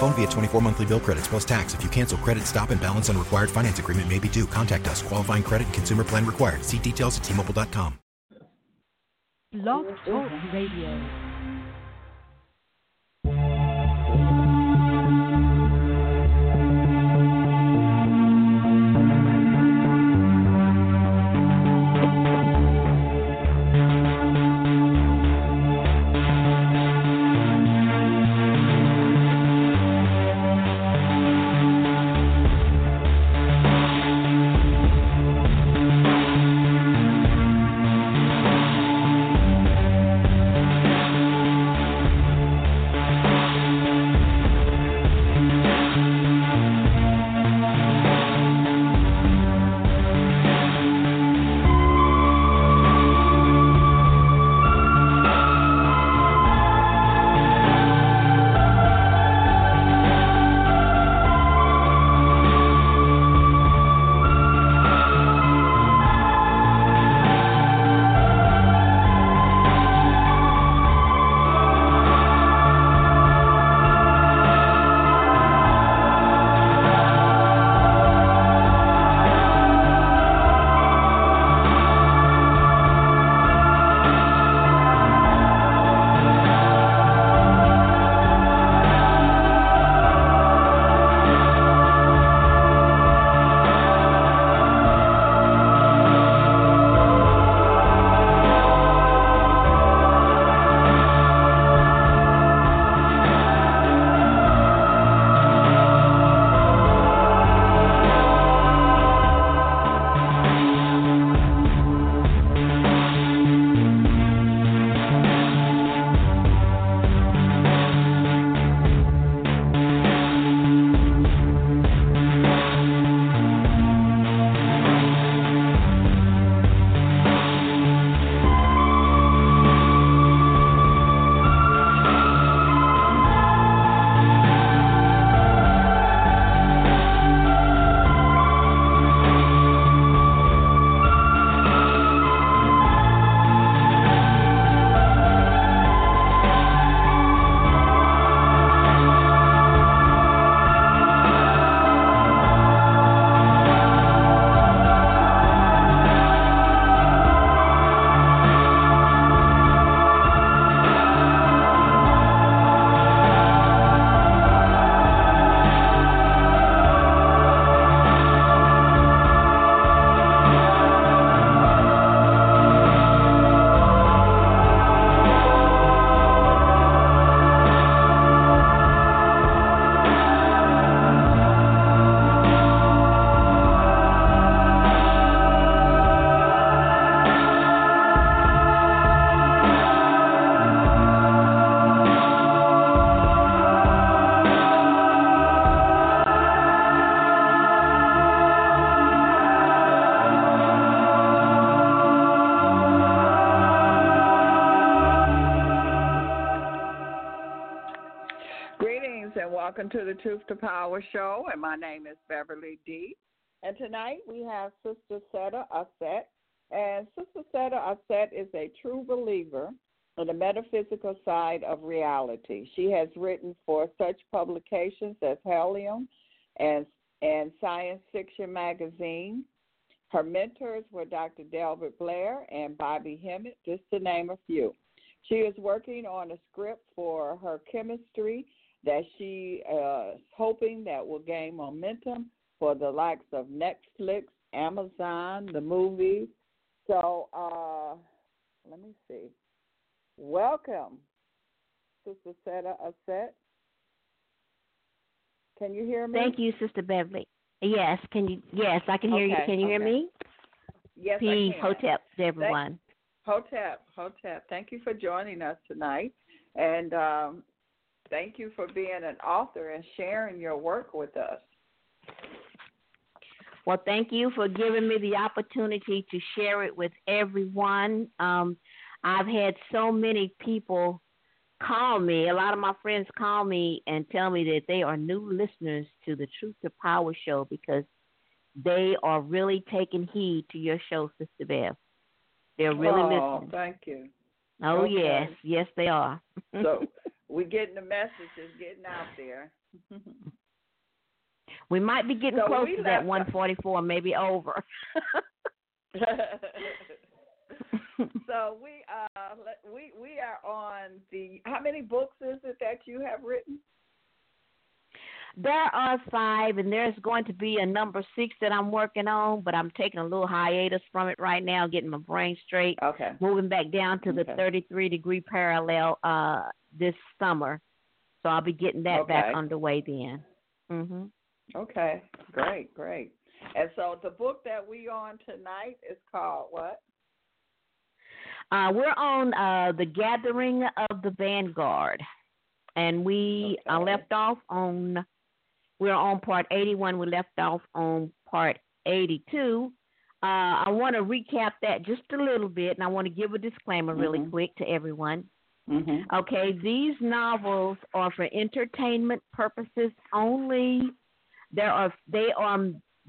Phone via 24 monthly bill credits plus tax. If you cancel credit, stop and balance on required finance agreement may be due. Contact us. Qualifying credit and consumer plan required. See details at tmobile.com. Blog Talk Radio. Welcome to the Truth to Power show, and my name is Beverly D. And tonight we have Sister Seta Aset, and Sister Seta Aset is a true believer in the metaphysical side of reality. She has written for such publications as Helium and and Science Fiction Magazine. Her mentors were Dr. Delbert Blair and Bobby Hemmitt, just to name a few. She is working on a script for her Kemetstry that she uh, is hoping that will gain momentum for the likes of Netflix, Amazon, the movies. So uh, let me see. Welcome, Sister Seta Aset. Can you hear me? Thank you, Sister Beverly. Yes, can you? Yes, I can hear okay, you. Can you okay. hear me? Yes, Peace, I can. Hotep to everyone. Hotep, Hotep. Thank you for joining us tonight, and um, thank you for being an author and sharing your work with us. Well, thank you for giving me the opportunity to share it with everyone. Um, I've had so many people call me. A lot of my friends call me and tell me that they are new listeners to the Truth to Power show because they are really taking heed to your show, Sister Bev. They're really oh, listening. thank you. Oh okay. yes, yes they are. so we're getting the messages getting out there. we might be getting so close to that left- 144, maybe over. so we uh we we are on the how many books is it that you have written? There are five, and there's going to be a number six that I'm working on, but I'm taking a little hiatus from it right now, getting my brain straight, Okay. moving back down to the Okay. 33 degree parallel uh this summer. So I'll be getting that back Okay. underway then. Mhm. Okay. Great, great. And so the book that we on tonight is called what? Uh, we're on uh, the Gathering of the Vanguard, and we uh, left off on. We're on part 81. We left off on part 82. Uh, I want to recap that just a little bit, and I want to give a disclaimer really Mhm. quick to everyone. Mhm. Okay, these novels are for entertainment purposes only. There are they are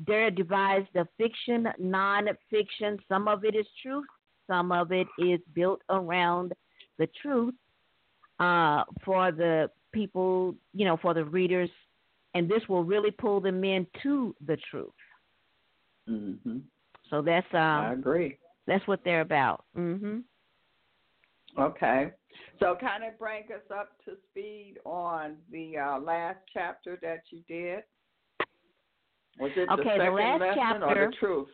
they're devised of fiction, non-fiction. Some of it is truth. Some of it is built around the truth uh, for the people, you know, for the readers, and this will really pull them into the truth. Mhm. So that's I um, agree. that's what they're about. hmm Okay. So kind of bring us up to speed on the uh, last chapter that you did. Was it the Okay, the second last lesson or the truth?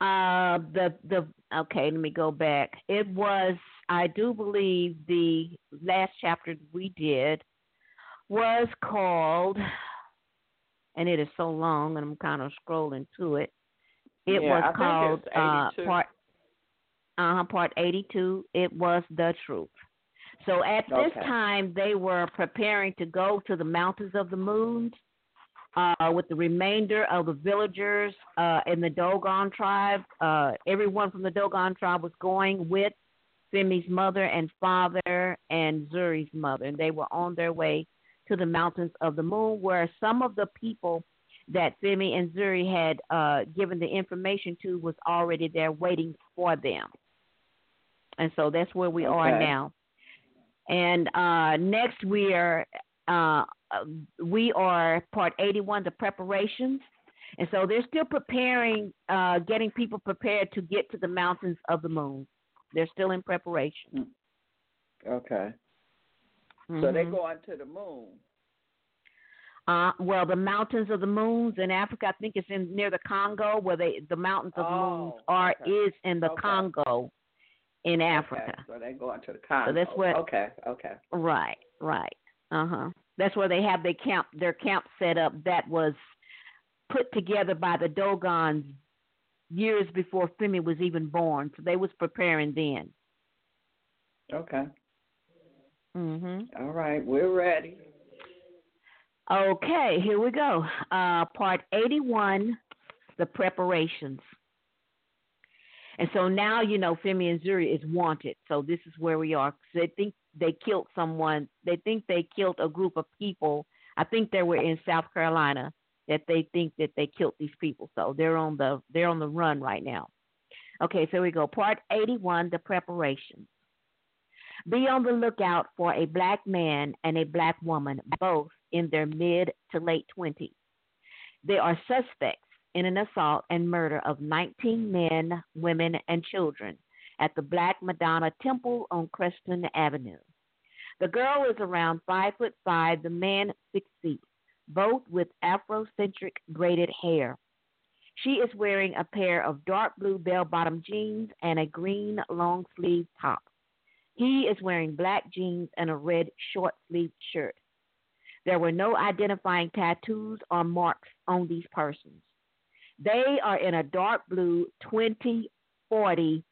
Uh, the the okay, let me go back. It was, I do believe, the last chapter we did was called, and it is so long, and I'm kind of scrolling to it. It Yeah, I was think called uh part uh part 82. It was the truth. So at this time, they were preparing to go to the mountains of the moon uh, with the remainder of the villagers uh, in the Dogon tribe. Uh, everyone from the Dogon tribe was going with Femi's mother and father and Zuri's mother, and they were on their way to the mountains of the moon, where some of the people that Femi and Zuri had uh, given the information to was already there waiting for them. And so that's where we are now. And uh, next we are uh, we are part 81, the preparations. And so they're still preparing, uh, getting people prepared to get to the mountains of the moon. They're still in preparation. Okay. So they're going to the moon. Uh, well, the mountains of the moons in Africa, I think it's in near the Congo, where they the mountains of Oh, moons are okay. is in the Okay. Congo, in Africa. Okay. So they go going to the Congo. So that's what- Okay. Okay. Right, right. Uh huh. That's where they have their camp their camp set up that was put together by the Dogons years before Femi was even born. So they was preparing then. Okay. Mhm. All right. We're ready. Okay, here we go. Uh part 81, the preparations. And so now you know Femi and Zuri is wanted. So this is where we are. They think they killed someone. They think they killed a group of people. I think they were in South Carolina that they think that they killed these people. So they're on the they're on the run right now. Okay, so we go. Part 81, the preparations. Be on the lookout for a black man and a black woman, both in their mid to late 20s. They are suspects in an assault and murder of 19 men, women, and children at the Black Madonna Temple on Creston Avenue. The girl is around five foot five, the man six feet, both with Afrocentric braided hair. She is wearing a pair of dark blue bell bottom jeans and a green long sleeve top. He is wearing black jeans and a red short sleeved shirt. There were no identifying tattoos or marks on these persons. They are in a dark blue 2040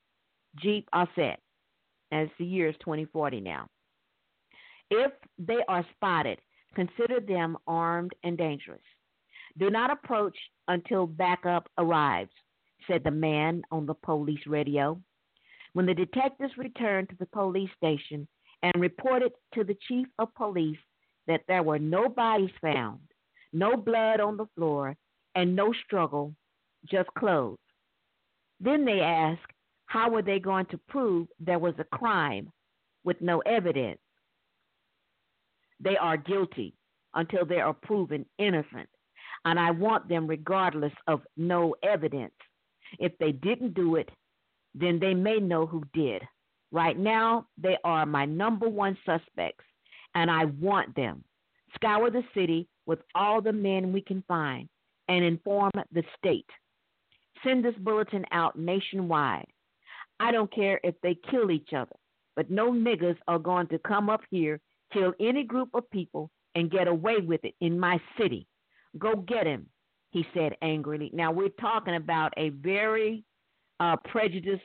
Jeep Asset. As the year is 2040 now. If they are spotted, consider them armed and dangerous. Do not approach until backup arrives, said the man on the police radio. When the detectives returned to the police station and reported to the chief of police that there were no bodies found, no blood on the floor, and no struggle, just clothes. Then they ask, how were they going to prove there was a crime with no evidence? They are guilty until they are proven innocent. And I want them regardless of no evidence. If they didn't do it, then they may know who did. Right now, they are my number one suspects, and I want them. Scour the city with all the men we can find and inform the state. Send this bulletin out nationwide. I don't care if they kill each other, but no niggas are going to come up here, kill any group of people, and get away with it in my city. Go get him, he said angrily. Now, we're talking about a very uh, prejudiced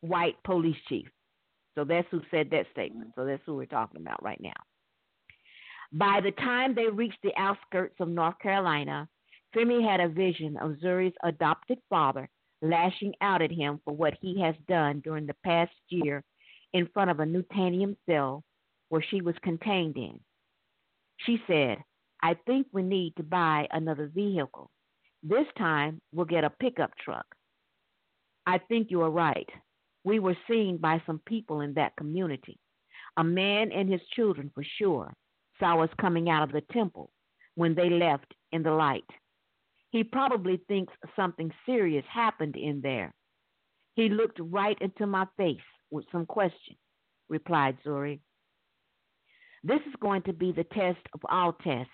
white police chief. So that's who said that statement. So that's who we're talking about right now. By the time they reached the outskirts of North Carolina, Femi had a vision of Zuri's adopted father lashing out at him for what he has done during the past year in front of a Newtanium cell where she was contained in. She said, I think we need to buy another vehicle. This time we'll get a pickup truck. I think you are right. We were seen by some people in that community. A man and his children, for sure, saw us coming out of the temple when they left in the light. He probably thinks something serious happened in there. He looked right into my face with some question, replied Zuri. This is going to be the test of all tests.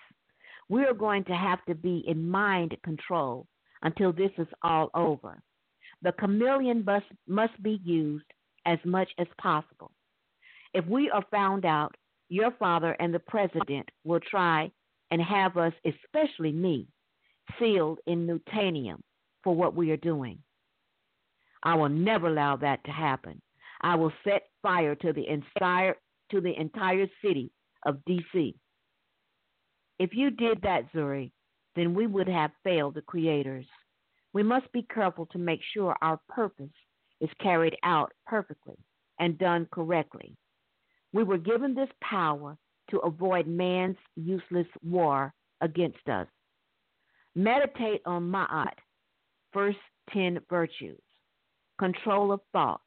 We are going to have to be in mind control until this is all over. The chameleon must, must be used as much as possible. If we are found out, your father and the president will try and have us, especially me, sealed in Newtanium for what we are doing. I will never allow that to happen. I will set fire to the entire to the entire city of DC. If you did that, Zuri, then we would have failed the creators. We must be careful to make sure our purpose is carried out perfectly and done correctly. We were given this power to avoid man's useless war against us. Meditate on Ma'at, first 10 virtues, control of thought,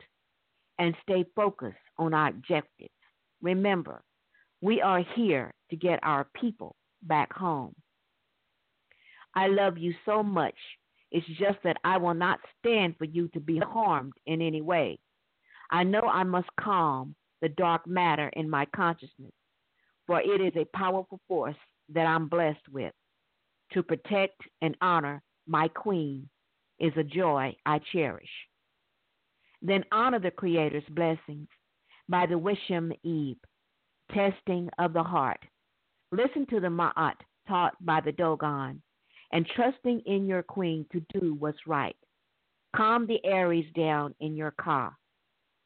and stay focused on our objectives. Remember, we are here to get our people back home. I love you so much. It's just that I will not stand for you to be harmed in any way. I know I must calm the dark matter in my consciousness, for it is a powerful force that I'm blessed with to protect and honor my queen is a joy I cherish. Then honor the Creator's blessings by the Wisham Eve, testing of the heart. Listen to the Ma'at taught by the Dogon, and trusting in your queen to do what's right. Calm the Aries down in your car.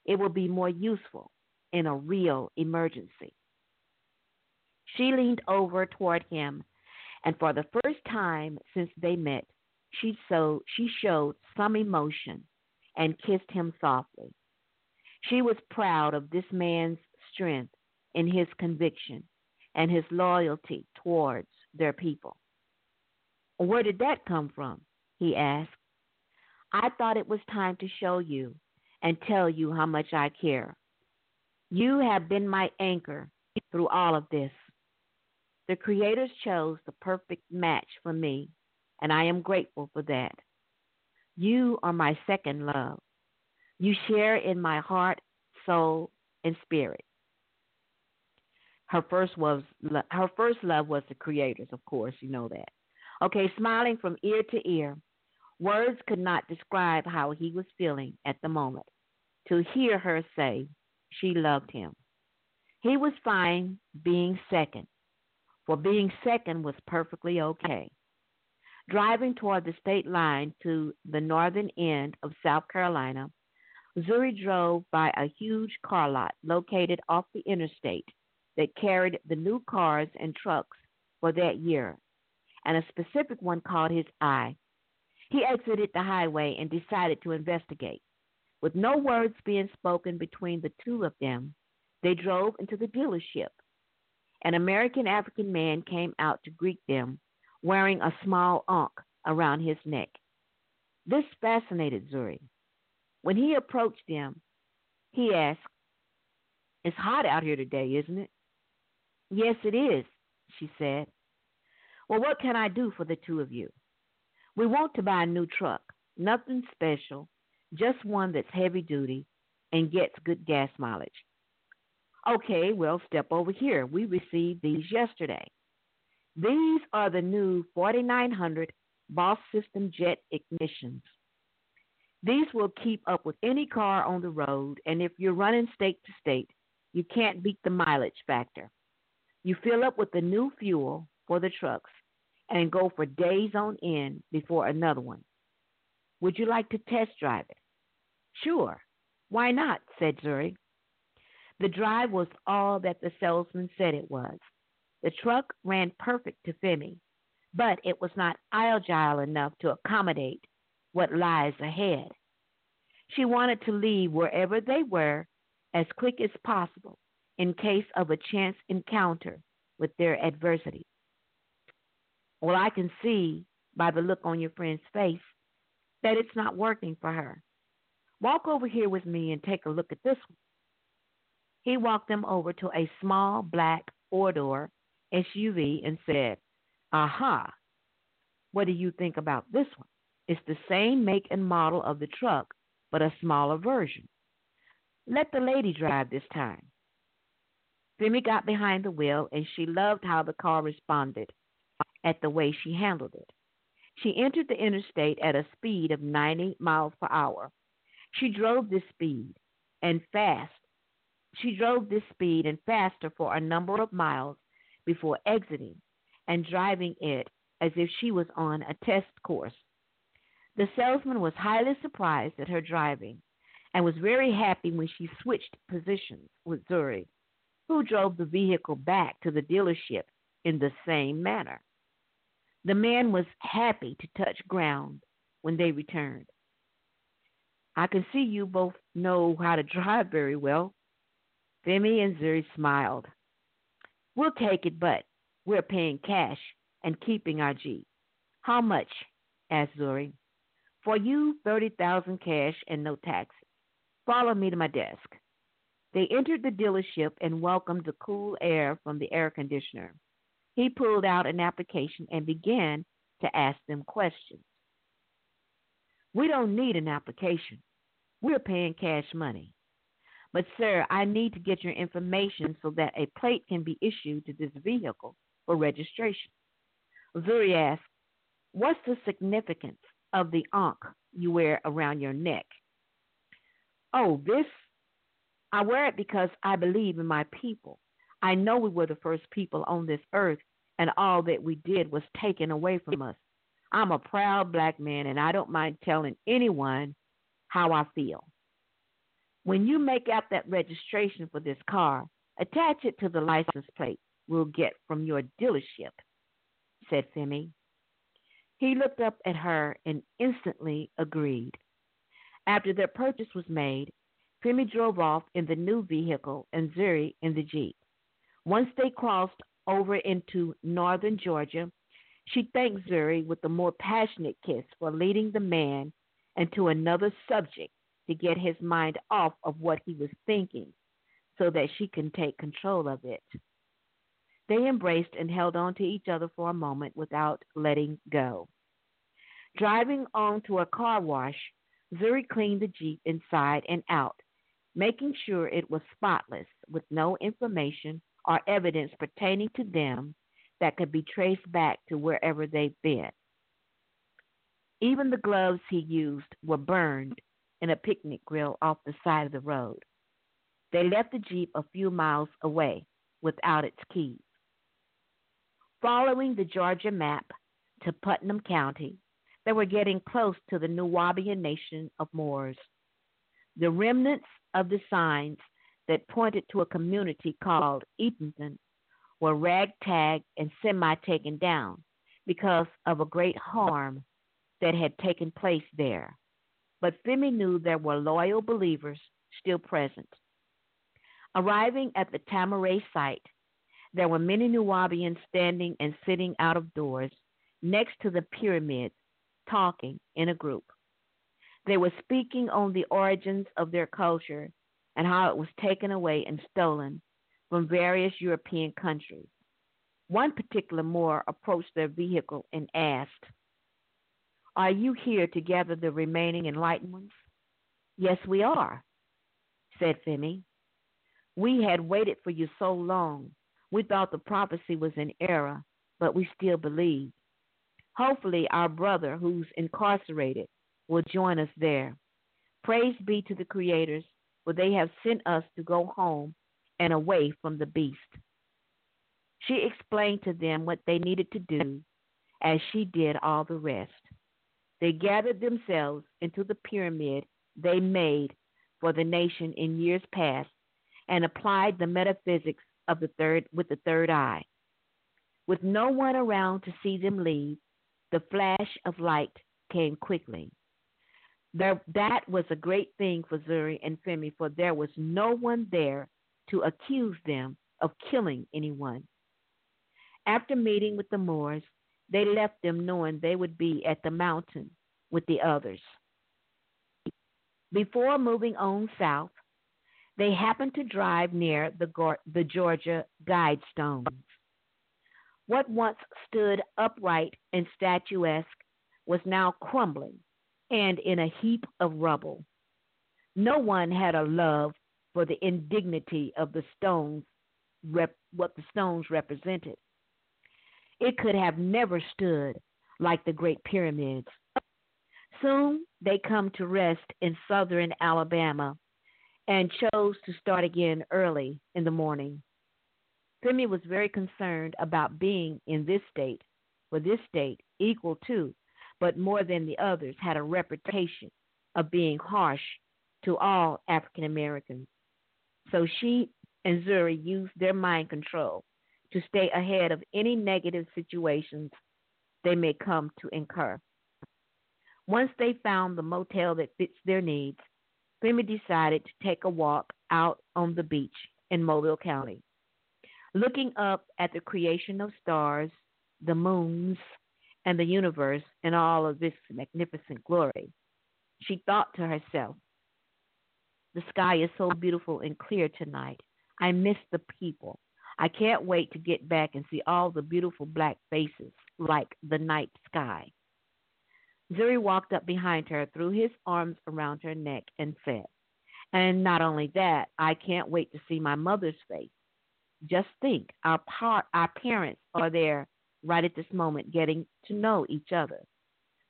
It will be more useful in a real emergency. She leaned over toward him and for the first time since they met, she, so, she showed some emotion and kissed him softly. She was proud of this man's strength in his conviction and his loyalty towards their people. Where did that come from? he asked. I thought it was time to show you and tell you how much I care. You have been my anchor through all of this. The creators chose the perfect match for me, and I am grateful for that. You are my second love. You share in my heart, soul, and spirit. Her first was her first love was the creators, of course, you know that. Okay, smiling from ear to ear. Words could not describe how he was feeling at the moment. To hear her say she loved him. He was fine being second for being second was perfectly okay. Driving toward the state line to the northern end of South Carolina, Zuri drove by a huge car lot located off the interstate that carried the new cars and trucks for that year and a specific one caught his eye. He exited the highway and decided to investigate. With no words being spoken between the two of them, they drove into the dealership. An American African man came out to greet them, wearing a small ankh around his neck. This fascinated Zuri. When he approached them, he asked, It's hot out here today, isn't it? Yes, it is, she said. Well, what can I do for the two of you? We want to buy a new truck. Nothing special, just one that's heavy duty and gets good gas mileage. Okay, well, step over here. We received these yesterday. These are the new 4900 Boss System jet ignitions. These will keep up with any car on the road, and if you're running state to state, you can't beat the mileage factor. You fill up with the new fuel for the trucks and go for days on end before another one. Would you like to test drive it? Sure. Why not? said Zuri. The drive was all that the salesman said it was. The truck ran perfect to Femi, but it was not agile enough to accommodate what lies ahead. She wanted to leave wherever they were as quick as possible in case of a chance encounter with their adversity. Well, I can see by the look on your friend's face that it's not working for her. Walk over here with me and take a look at this one. He walked them over to a small black four door SUV and said, Aha, what do you think about this one? It's the same make and model of the truck, but a smaller version. Let the lady drive this time. Femi got behind the wheel and she loved how the car responded at the way she handled it. She entered the interstate at a speed of 90 miles per hour. She drove this speed and fast she drove this speed and faster for a number of miles before exiting and driving it as if she was on a test course. The salesman was highly surprised at her driving and was very happy when she switched positions with Zuri, who drove the vehicle back to the dealership in the same manner. The man was happy to touch ground when they returned. I can see you both know how to drive very well, Femi and Zuri smiled. We'll take it, but we're paying cash and keeping our Jeep. How much? asked Zuri. For you, 30000 cash and no taxes. Follow me to my desk. They entered the dealership and welcomed the cool air from the air conditioner. He pulled out an application and began to ask them questions. We don't need an application. We're paying cash money. But, sir, I need to get your information so that a plate can be issued to this vehicle for registration. Zuri asked, What's the significance of the ankh you wear around your neck? Oh, this, I wear it because I believe in my people. I know we were the first people on this earth, and all that we did was taken away from us. I'm a proud black man, and I don't mind telling anyone how I feel. When you make out that registration for this car, attach it to the license plate we'll get from your dealership, said Femi. He looked up at her and instantly agreed. After their purchase was made, Femi drove off in the new vehicle and Zuri in the Jeep. Once they crossed over into northern Georgia, she thanked Zuri with a more passionate kiss for leading the man into another subject to get his mind off of what he was thinking so that she can take control of it. They embraced and held on to each other for a moment without letting go. Driving on to a car wash, Zuri cleaned the Jeep inside and out, making sure it was spotless with no information or evidence pertaining to them that could be traced back to wherever they'd been. Even the gloves he used were burned in a picnic grill off the side of the road. They left the Jeep a few miles away without its keys. Following the Georgia map to Putnam County, they were getting close to the Nuwaubian Nation of Moors. The remnants of the signs that pointed to a community called Eatonton were ragtag and semi taken down because of a great harm that had taken place there. But Femi knew there were loyal believers still present. Arriving at the Tama-Re site, there were many Nuwaubians standing and sitting out of doors next to the pyramids, talking in a group. They were speaking on the origins of their culture and how it was taken away and stolen from various European countries. One particular Moor approached their vehicle and asked, Are you here to gather the remaining enlightened ones? Yes, we are, said Femi. We had waited for you so long. We thought the prophecy was in error, but we still believe. Hopefully, our brother who's incarcerated will join us there. Praise be to the creators, for they have sent us to go home and away from the beast. She explained to them what they needed to do, as she did all the rest. They gathered themselves into the pyramid they made for the nation in years past and applied the metaphysics of the third with the third eye. With no one around to see them leave, the flash of light came quickly. There, that was a great thing for Zuri and Femi, for there was no one there to accuse them of killing anyone. After meeting with the Moors, they left them knowing they would be at the mountain with the others. Before moving on south, they happened to drive near the, the Georgia guide stones. What once stood upright and statuesque was now crumbling and in a heap of rubble. No one had a love for the indignity of the stones, rep, what the stones represented. It could have never stood like the Great Pyramids. Soon they come to rest in southern Alabama and chose to start again early in the morning. Femi was very concerned about being in this state, for this state, equal to but more than the others, had a reputation of being harsh to all African Americans. So she and Zuri used their mind control to stay ahead of any negative situations they may come to incur. Once they found the motel that fits their needs, Femi decided to take a walk out on the beach in Mobile County. Looking up at the creation of stars, the moons, and the universe in all of this magnificent glory. She thought to herself, The sky is so beautiful and clear tonight. I miss the people. I can't wait to get back and see all the beautiful black faces like the night sky. Zuri walked up behind her, threw his arms around her neck, and said, And not only that, I can't wait to see my mother's face. Just think, our, par- our parents are there right at this moment getting to know each other.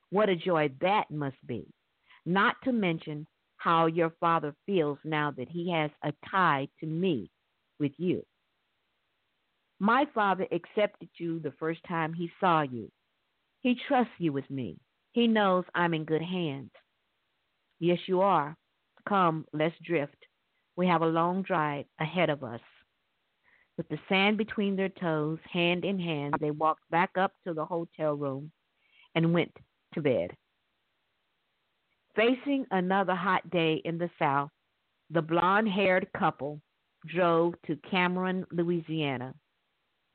What a joy that must be. Not to mention how your father feels now that he has a tie to me with you. My father accepted you the first time he saw you. He trusts you with me. He knows I'm in good hands. Yes, you are. Come, let's drift. We have a long drive ahead of us. With the sand between their toes, hand in hand, they walked back up to the hotel room and went to bed. Facing another hot day in the South, the blonde haired couple drove to Cameron, Louisiana,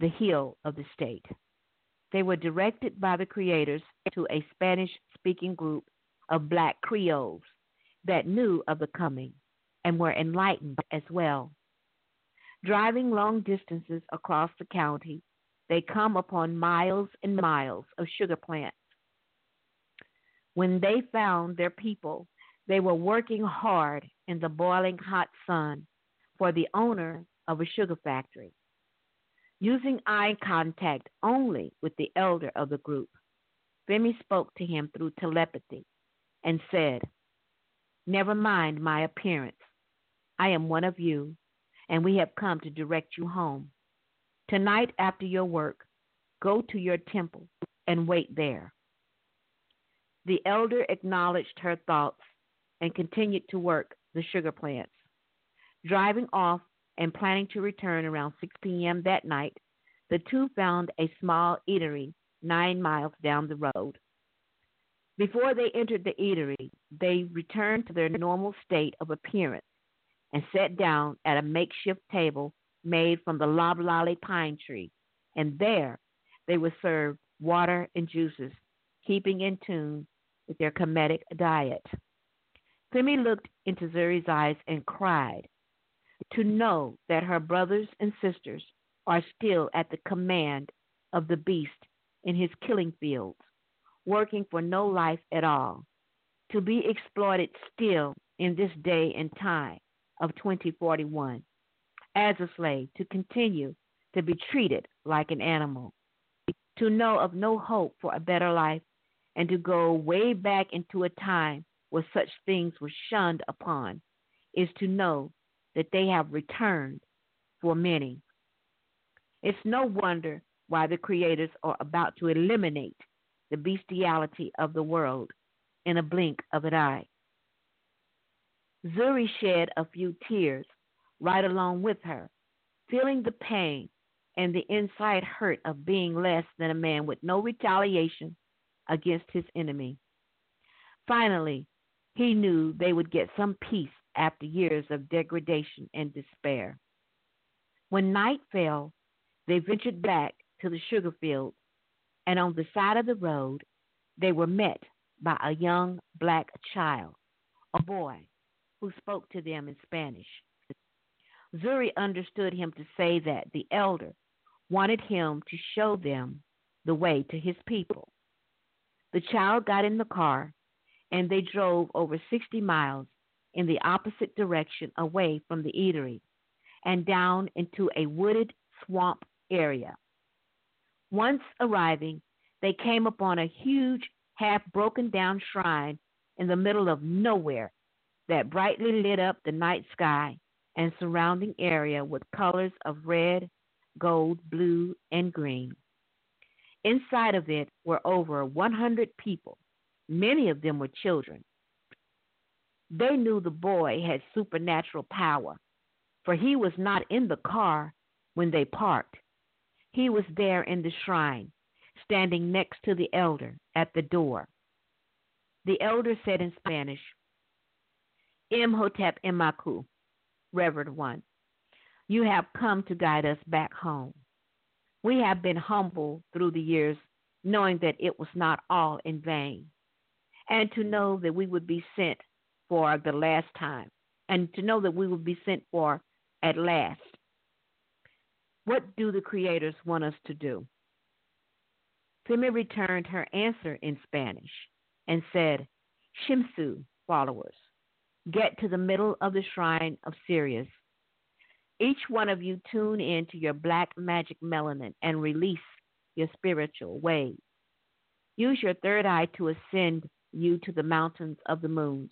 the hill of the state. They were directed by the creators to a Spanish speaking group of black Creoles that knew of the coming and were enlightened as well. Driving long distances across the county, they come upon miles and miles of sugar plants. When they found their people, they were working hard in the boiling hot sun for the owner of a sugar factory. Using eye contact only with the elder of the group, Femi spoke to him through telepathy and said, Never mind my appearance. I am one of you and we have come to direct you home. Tonight, after your work, go to your temple and wait there. The elder acknowledged her thoughts and continued to work the sugar plants. Driving off and planning to return around 6 p.m. that night, the two found a small eatery nine miles down the road. Before they entered the eatery, they returned to their normal state of appearance and sat down at a makeshift table made from the loblolly pine tree, and there they were served water and juices, keeping in tune with their Kemetic diet. Femi looked into Zuri's eyes and cried to know that her brothers and sisters are still at the command of the beast in his killing fields, working for no life at all, to be exploited still in this day and time of 2041 as a slave, to continue to be treated like an animal, to know of no hope for a better life, and to go way back into a time where such things were shunned upon, is to know that they have returned for many. It's no wonder why the creators are about to eliminate the bestiality of the world in a blink of an eye. Zuri shed a few tears right along with her, feeling the pain and the inside hurt of being less than a man with no retaliation against his enemy. Finally, he knew they would get some peace after years of degradation and despair. When night fell, they ventured back to the sugar field, and on the side of the road, they were met by a young black child, a boy, who spoke to them in Spanish. Zuri understood him to say that the elder wanted him to show them the way to his people. The child got in the car and they drove over 60 miles in the opposite direction away from the eatery and down into a wooded swamp area. Once arriving, they came upon a huge, half broken down shrine in the middle of nowhere that brightly lit up the night sky and surrounding area with colors of red, gold, blue, and green. Inside of it were over 100 people. Many of them were children. They knew the boy had supernatural power, for he was not in the car when they parked. He was there in the shrine, standing next to the elder at the door. The elder said in Spanish, Imhotep Imaku, Reverend One, you have come to guide us back home. We have been humble through the years, knowing that it was not all in vain, and to know that we would be sent for the last time, and to know that we will be sent for at last. What do the creators want us to do? Femi returned her answer in Spanish and said, Shimsu followers, get to the middle of the shrine of Sirius. Each one of you tune in to your black magic melanin and release your spiritual waves. Use your third eye to ascend you to the mountains of the moons.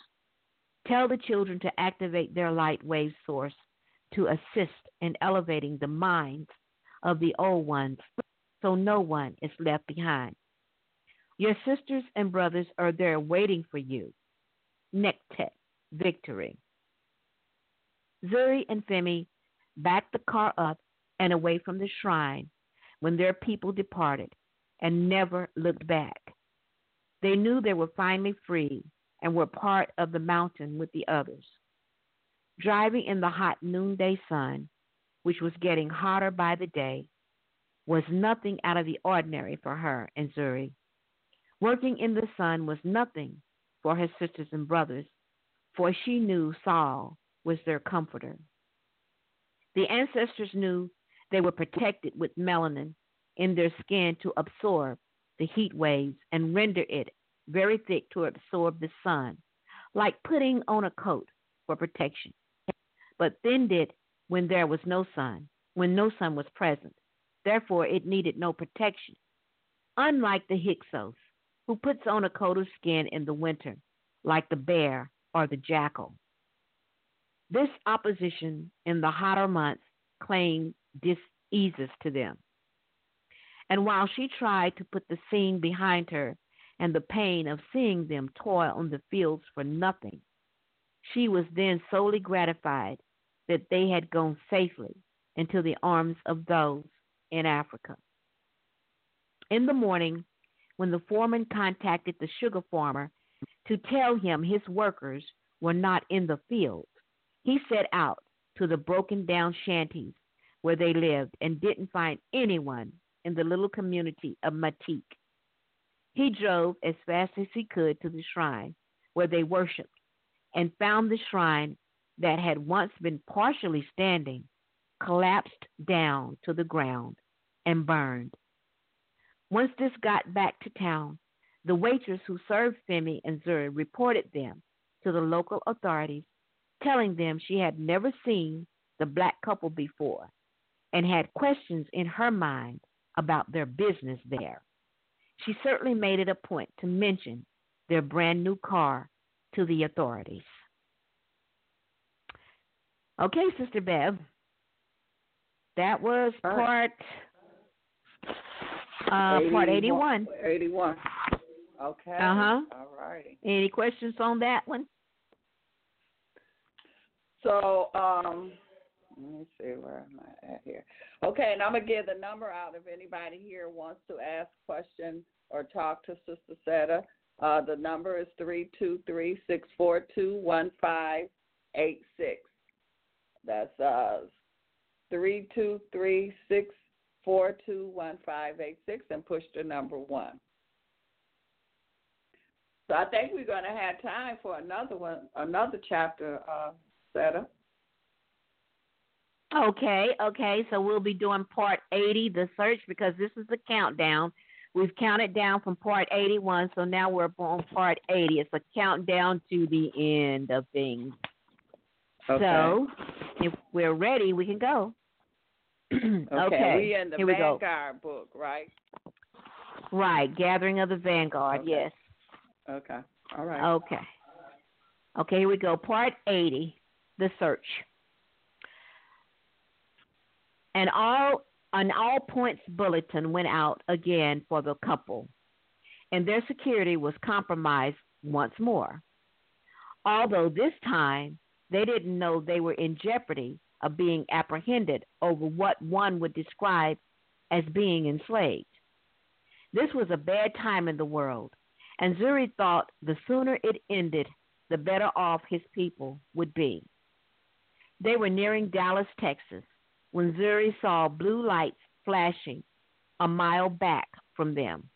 Tell the children to activate their light wave source to assist in elevating the minds of the old ones so no one is left behind. Your sisters and brothers are there waiting for you. Nektet victory. Zuri and Femi backed the car up and away from the shrine when their people departed and never looked back. They knew they were finally free and were part of the mountain with the others. Driving in the hot noonday sun, which was getting hotter by the day, was nothing out of the ordinary for her and Zuri. Working in the sun was nothing for her sisters and brothers for she knew Saul was their comforter. The ancestors knew they were protected with melanin in their skin to absorb the heat waves and render it very thick to absorb the sun, like putting on a coat for protection, but thinned it when there was no sun, when no sun was present. Therefore, it needed no protection. Unlike the Hyksos, who puts on a coat of skin in the winter, like the bear or the jackal. This opposition in the hotter months claimed diseases to them. And while she tried to put the scene behind her and the pain of seeing them toil on the fields for nothing, she was then solely gratified that they had gone safely into the arms of those in Africa. In the morning, when the foreman contacted the sugar farmer to tell him his workers were not in the field, he set out to the broken down shanties where they lived and didn't find anyone in the little community of Matique. He drove as fast as he could to the shrine where they worshiped and found the shrine that had once been partially standing collapsed down to the ground and burned. Once this got back to town, the waitress who served Femi and Zuri reported them to the local authorities, telling them she had never seen the black couple before and had questions in her mind about their business there. She certainly made it a point to mention their brand new car to the authorities. Okay, Sister Bev. That was part uh, part 81. 81. Okay. Uh huh. All righty. Any questions on that one? So, um, let me see where am I at here. Okay, and I'm gonna give the number out if anybody here wants to ask questions or talk to Sister Seta. Uh, the number is three two three six four two one five eight six. That's uh three two three six four two one five eight six and push the number one. So I think we're to have time for another one, another chapter, uh, Seta. Okay, okay. So we'll be doing part 80, the search, because this is the countdown. We've counted down from part 81, so now we're on part 80. It's a countdown to the end of things. Okay. So if we're ready, we can go. okay. okay. We in the Here we go. Vanguard book, right? Right, Gathering of the Vanguard, Okay. yes. Okay. All right. Okay. Okay, here we go. Part 80, the search. An all an all points bulletin went out again for the couple, and their security was compromised once more. Although this time they didn't know they were in jeopardy of being apprehended over what one would describe as being enslaved. This was a bad time in the world, and Zuri thought the sooner it ended, the better off his people would be. They were nearing Dallas, Texas, when Zuri saw blue lights flashing a mile back from them.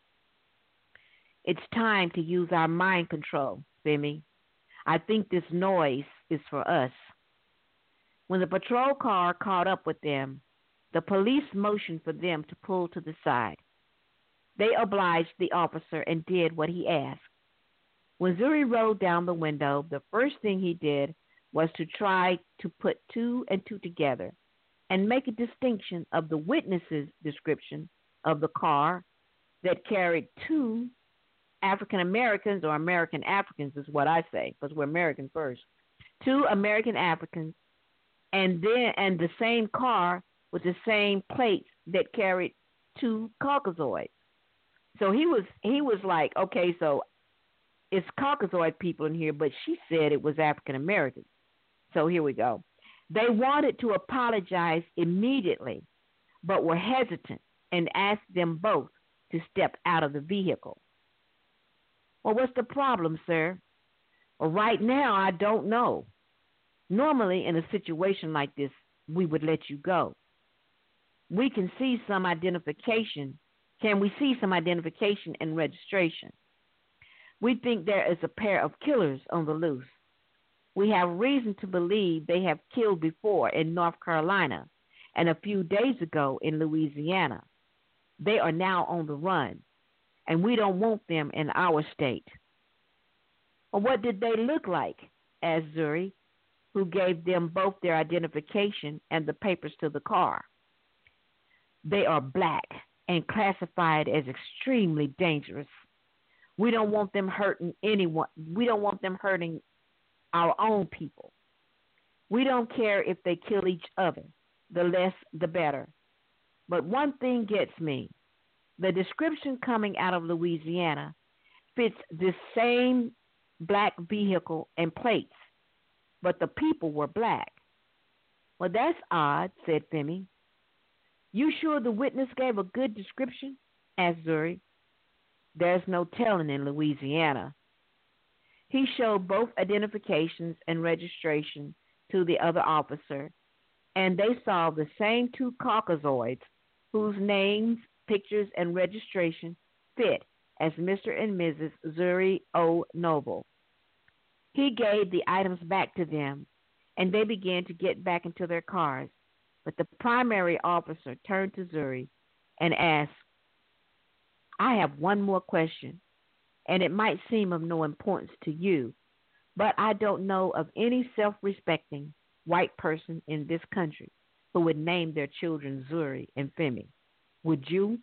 It's time to use our mind control, Femi. I think this noise is for us. When the patrol car caught up with them, the police motioned for them to pull to the side. They obliged the officer and did what he asked. When Zuri rolled down the window, the first thing he did was to try to put two and two together and make a distinction of the witness's description of the car that carried two African Americans or American Africans is what I say because we're American first. Two American Africans and then and the same car with the same plates that carried two Caucasoids. So he was he was like, okay, so it's Caucasoid people in here, but she said it was African Americans. So here we go. They wanted to apologize immediately, but were hesitant and asked them both to step out of the vehicle. Well, what's the problem, sir? Well, right now, I don't know. Normally, in a situation like this, we would let you go. We can see some identification. Can we see some identification and registration? We think there is a pair of killers on the loose. We have reason to believe they have killed before in North Carolina and a few days ago in Louisiana. They are now on the run, and we don't want them in our state. Well, what did they look like? asked Zuri, who gave them both their identification and the papers to the car. They are black and classified as extremely dangerous. We don't want them hurting anyone. We don't want them hurting our own people. We don't care if they kill each other. The less, the better. But one thing gets me the description coming out of Louisiana fits this same black vehicle and plates, but the people were black. Well, that's odd, said Femi. You sure the witness gave a good description? asked Zuri. There's no telling in Louisiana. He showed both identifications and registration to the other officer, and they saw the same two Caucasoids whose names, pictures, and registration fit as Mr. and Mrs. Zuri O. Noble. He gave the items back to them, and they began to get back into their cars. But the primary officer turned to Zuri and asked, I have one more question, and it might seem of no importance to you, but I don't know of any self respecting white person in this country who would name their children Zuri and Femi. Would you?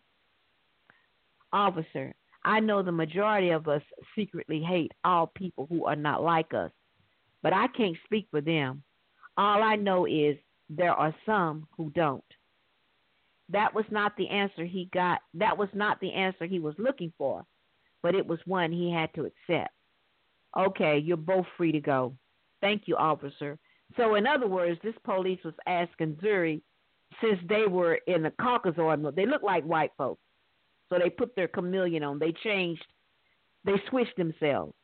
Officer, I know the majority of us secretly hate all people who are not like us, but I can't speak for them. All I know is there are some who don't. That was not the answer he got. That was not the answer he was looking for, but it was one he had to accept. Okay, you're both free to go. Thank you, officer. So, in other words, this police was asking Zuri, since they were in the Caucasoid, they look like white folks. So they put their chameleon on. They changed, they switched themselves.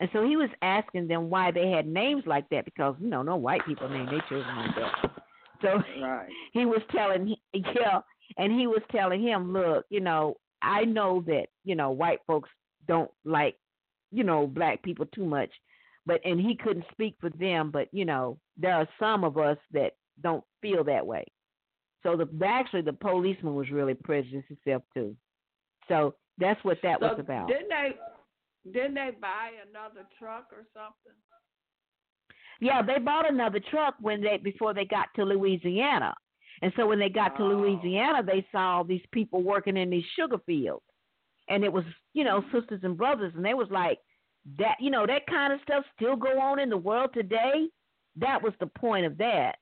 And so he was asking them why they had names like that because, you know, no white people name their children like that. So right. he was telling, yeah, and he was telling him, look, you know, I know that, you know, white folks don't like, you know, black people too much. But, and he couldn't speak for them, but, you know, there are some of us that don't feel that way. So the actually the policeman was really prejudiced himself too. So that's what that so was about. Didn't they didn't they buy another truck or something? Yeah, they bought another truck when they before they got to Louisiana. And so when they got to Oh. Louisiana, they saw these people working in these sugar fields. And it was, you know, sisters and brothers and they was like that, you know, that kind of stuff still go on in the world today. That was the point of that.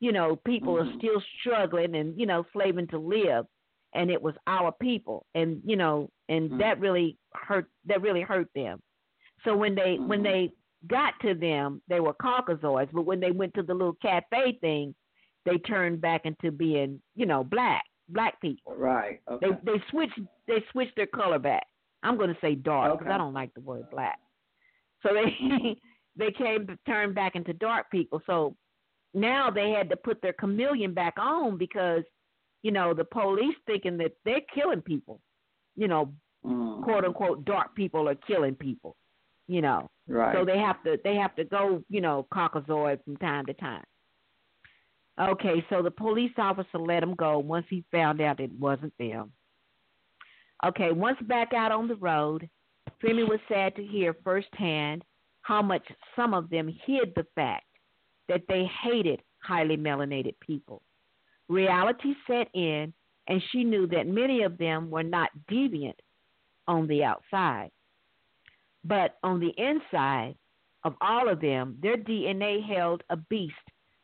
You know, people are Mhm. still struggling and, you know, slaving to live and it was our people and you know and Mhm. that really hurt that really hurt them so when they when Mhm. they got to them they were caucasoids but when they went to the little cafe thing they turned back into being you know black black people Right. Okay. they they switched they switched their color back i'm going to say dark because Okay. i don't like the word black so they they came to turn back into dark people so now they had to put their chameleon back on because you know the police thinking that they're killing people you know Mm. quote unquote dark people are killing people you know Right. so they have to they have to go you know caucasoid from time to time okay so the police officer let him go once he found out it wasn't them okay once back out on the road Femi was sad to hear firsthand how much some of them hid the fact that they hated highly melanated people reality set in, and she knew that many of them were not deviant on the outside. But on the inside of all of them, their DNA held a beast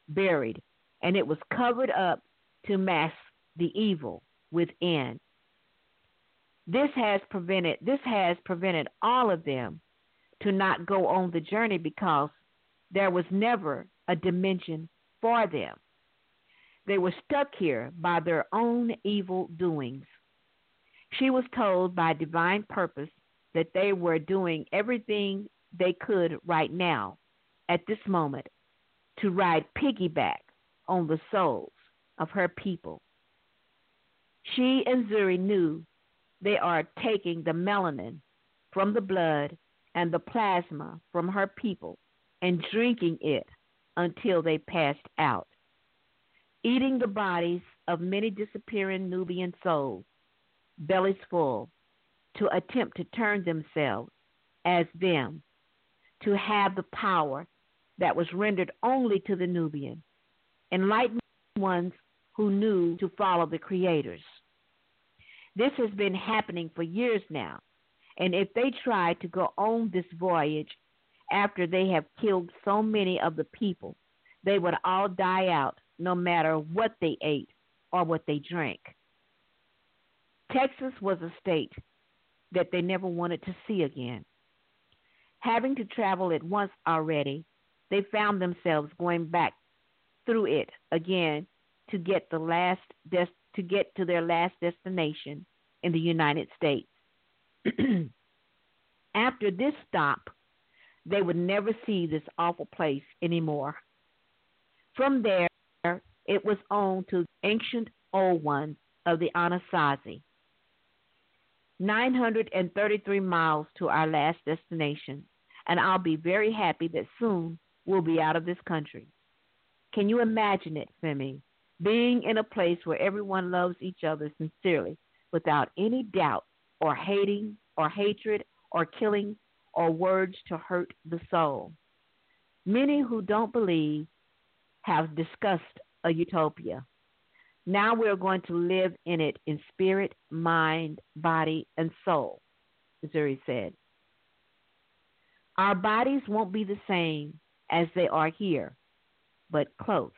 buried, and it was covered up to mask the evil within. This has prevented this has prevented all of them to not go on the journey because there was never a dimension for them. They were stuck here by their own evil doings. She was told by divine purpose that they were doing everything they could right now, at this moment, to ride piggyback on the souls of her people. She and Zuri knew they are taking the melanin from the blood and the plasma from her people and drinking it until they passed out eating the bodies of many disappearing Nubian souls, bellies full, to attempt to turn themselves as them, to have the power that was rendered only to the Nubian, enlightened ones who knew to follow the creators. This has been happening for years now, and if they try to go on this voyage after they have killed so many of the people, they would all die out no matter what they ate or what they drank. Texas was a state that they never wanted to see again. Having to travel it once already, they found themselves going back through it again to get the last des- to get to their last destination in the United States. After this stop, they would never see this awful place anymore. From there, it was on to the ancient old ones of the Anasazi. 933 miles to our last destination, and I'll be very happy that soon we'll be out of this country. Can you imagine it, Femi? Being in a place where everyone loves each other sincerely, without any doubt or hating or hatred or killing or words to hurt the soul. Many who don't believe have discussed a utopia. Now we're going to live in it in spirit, mind, body, and soul, Zuri said. Our bodies won't be the same as they are here, but close.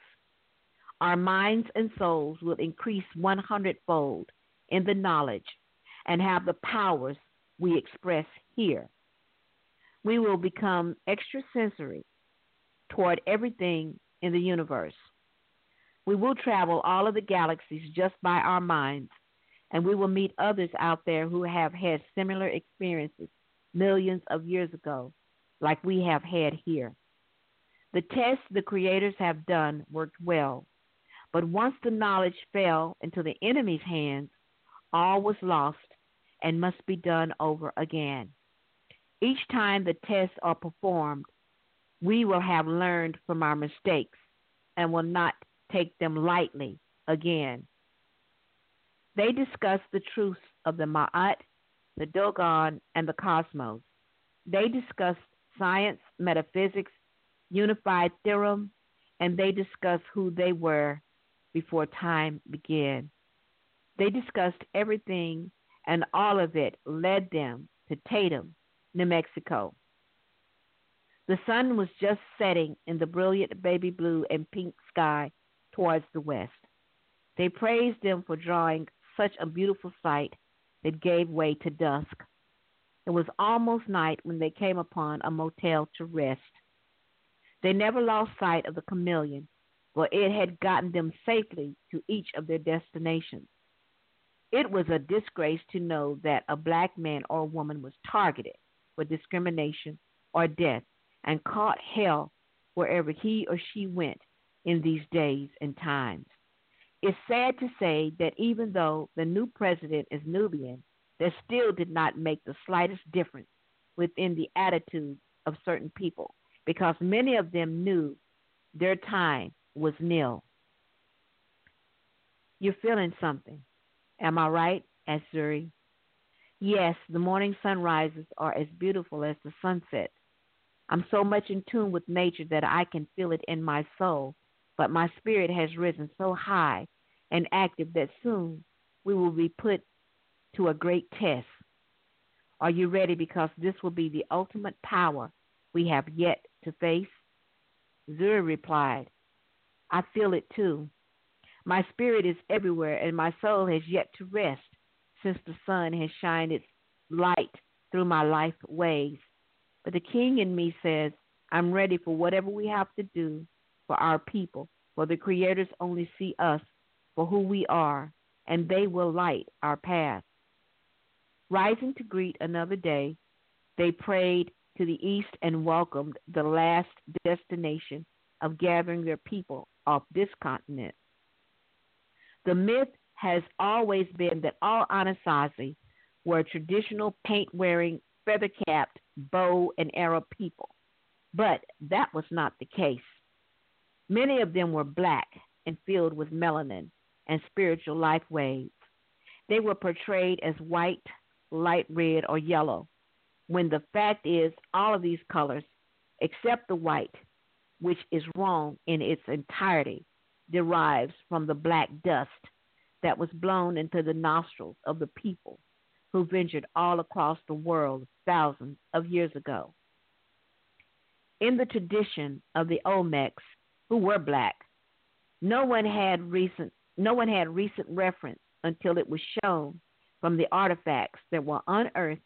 Our minds and souls will increase 100 fold in the knowledge and have the powers we express here. We will become extrasensory toward everything in the universe. We will travel all of the galaxies just by our minds, and we will meet others out there who have had similar experiences millions of years ago, like we have had here. The tests the creators have done worked well, but once the knowledge fell into the enemy's hands, all was lost and must be done over again. Each time the tests are performed, we will have learned from our mistakes and will not take them lightly again. They discuss the truths of the Ma'at, the Dogon, and the cosmos. They discuss science, metaphysics, unified theorem, and they discuss who they were before time began. They discussed everything, and all of it led them to Tatum, New Mexico. The sun was just setting in the brilliant baby blue and pink sky towards the west. They praised them for drawing such a beautiful sight that gave way to dusk. It was almost night when they came upon a motel to rest. They never lost sight of the chameleon, for it had gotten them safely to each of their destinations. It was a disgrace to know that a black man or woman was targeted for discrimination or death and caught hell wherever he or she went in these days and times. It's sad to say that even though the new president is Nubian, that still did not make the slightest difference within the attitudes of certain people because many of them knew their time was nil. You're feeling something. Am I right? asked Zuri. Yes, the morning sunrises are as beautiful as the sunset. I'm so much in tune with nature that I can feel it in my soul but my spirit has risen so high and active that soon we will be put to a great test. Are you ready? Because this will be the ultimate power we have yet to face. Zuri replied, I feel it too. My spirit is everywhere, and my soul has yet to rest since the sun has shined its light through my life ways. But the king in me says, I'm ready for whatever we have to do for our people, for the creators only see us for who we are, and they will light our path. Rising to greet another day, they prayed to the east and welcomed the last destination of gathering their people off this continent. The myth has always been that all Anasazi were traditional paint wearing, feather capped, bow and arrow people, but that was not the case. Many of them were black and filled with melanin and spiritual life waves. They were portrayed as white, light red, or yellow, when the fact is all of these colors, except the white, which is wrong in its entirety, derives from the black dust that was blown into the nostrils of the people who ventured all across the world thousands of years ago. In the tradition of the Olmecs, who were black. No one had recent no one had recent reference until it was shown from the artifacts that were unearthed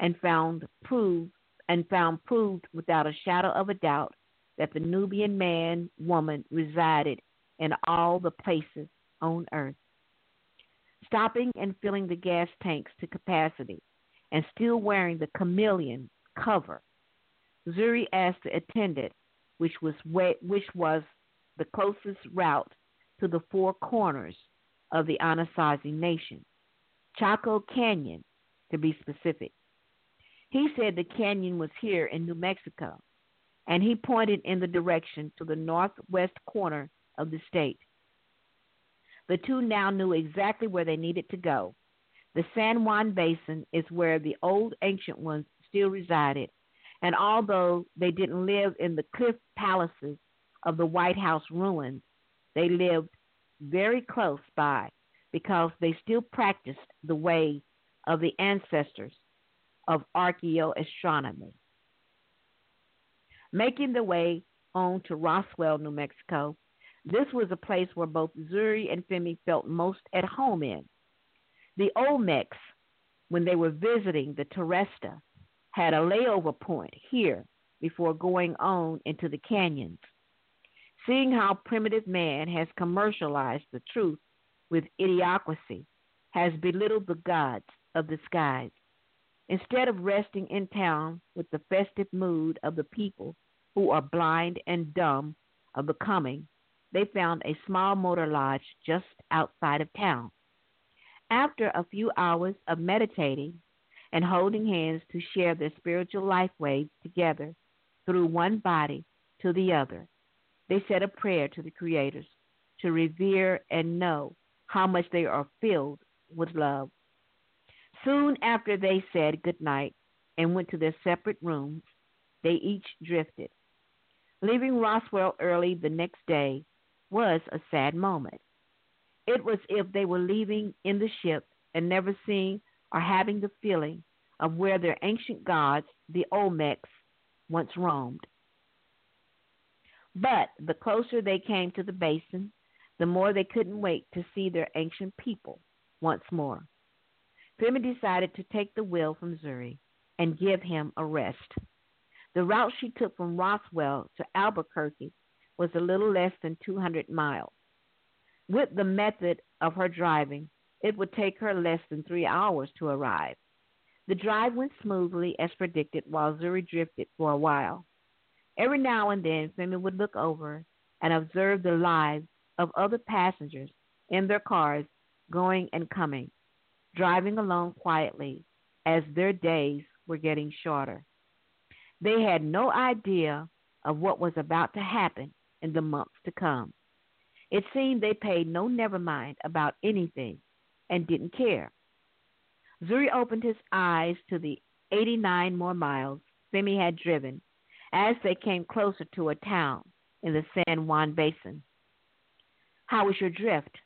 and found proved and found proved without a shadow of a doubt that the Nubian man woman resided in all the places on earth. stopping and filling the gas tanks to capacity, and still wearing the chameleon cover. Zuri asked the attendant, which was which was the closest route to the four corners of the Anasazi Nation, Chaco Canyon, to be specific. He said the canyon was here in New Mexico, and he pointed in the direction to the northwest corner of the state. The two now knew exactly where they needed to go. The San Juan Basin is where the old ancient ones still resided, and although they didn't live in the cliff palaces of the White House ruins, they lived very close by because they still practiced the way of the ancestors of archaeoastronomy. Making the way on to Roswell, New Mexico, this was a place where both Zuri and Femi felt most at home in. The Olmecs, when they were visiting the Teresta, had a layover point here before going on into the canyons. Seeing how primitive man has commercialized the truth with idiocracy, has belittled the gods of the skies. Instead of resting in town with the festive mood of the people who are blind and dumb of the coming, they found a small motor lodge just outside of town. After a few hours of meditating and holding hands to share their spiritual life waves together through one body to the other, they said a prayer to the creators to revere and know how much they are filled with love. Soon after they said good night and went to their separate rooms, they each drifted. Leaving Roswell early the next day was a sad moment. It was if they were leaving in the ship and never seeing or having the feeling of where their ancient gods, the Olmecs, once roamed. But the closer they came to the basin, the more they couldn't wait to see their ancient people once more. Femi decided to take the will from Zuri and give him a rest. The route she took from Roswell to Albuquerque was a little less than 200 miles. With the method of her driving, it would take her less than three hours to arrive. The drive went smoothly as predicted while Zuri drifted for a while. Every now and then, Femi would look over and observe the lives of other passengers in their cars going and coming, driving along quietly as their days were getting shorter. They had no idea of what was about to happen in the months to come. It seemed they paid no never mind about anything and didn't care. Zuri opened his eyes to the 89 more miles Femi had driven as they came closer to a town in the San Juan Basin. How was your drift?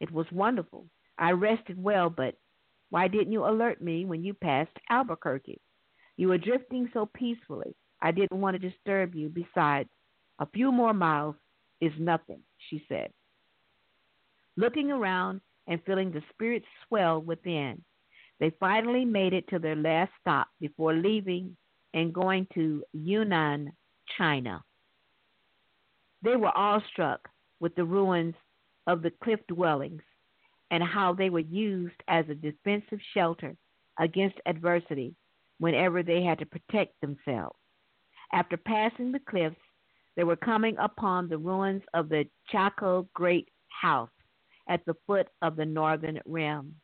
It was wonderful. I rested well, but why didn't you alert me when you passed Albuquerque? You were drifting so peacefully. I didn't want to disturb you. Besides, a few more miles is nothing, she said. Looking around and feeling the spirit swell within, they finally made it to their last stop before leaving and going to Yunnan, China. They were awestruck with the ruins of the cliff dwellings and how they were used as a defensive shelter against adversity whenever they had to protect themselves. After passing the cliffs, they were coming upon the ruins of the Chaco Great House at the foot of the northern rim.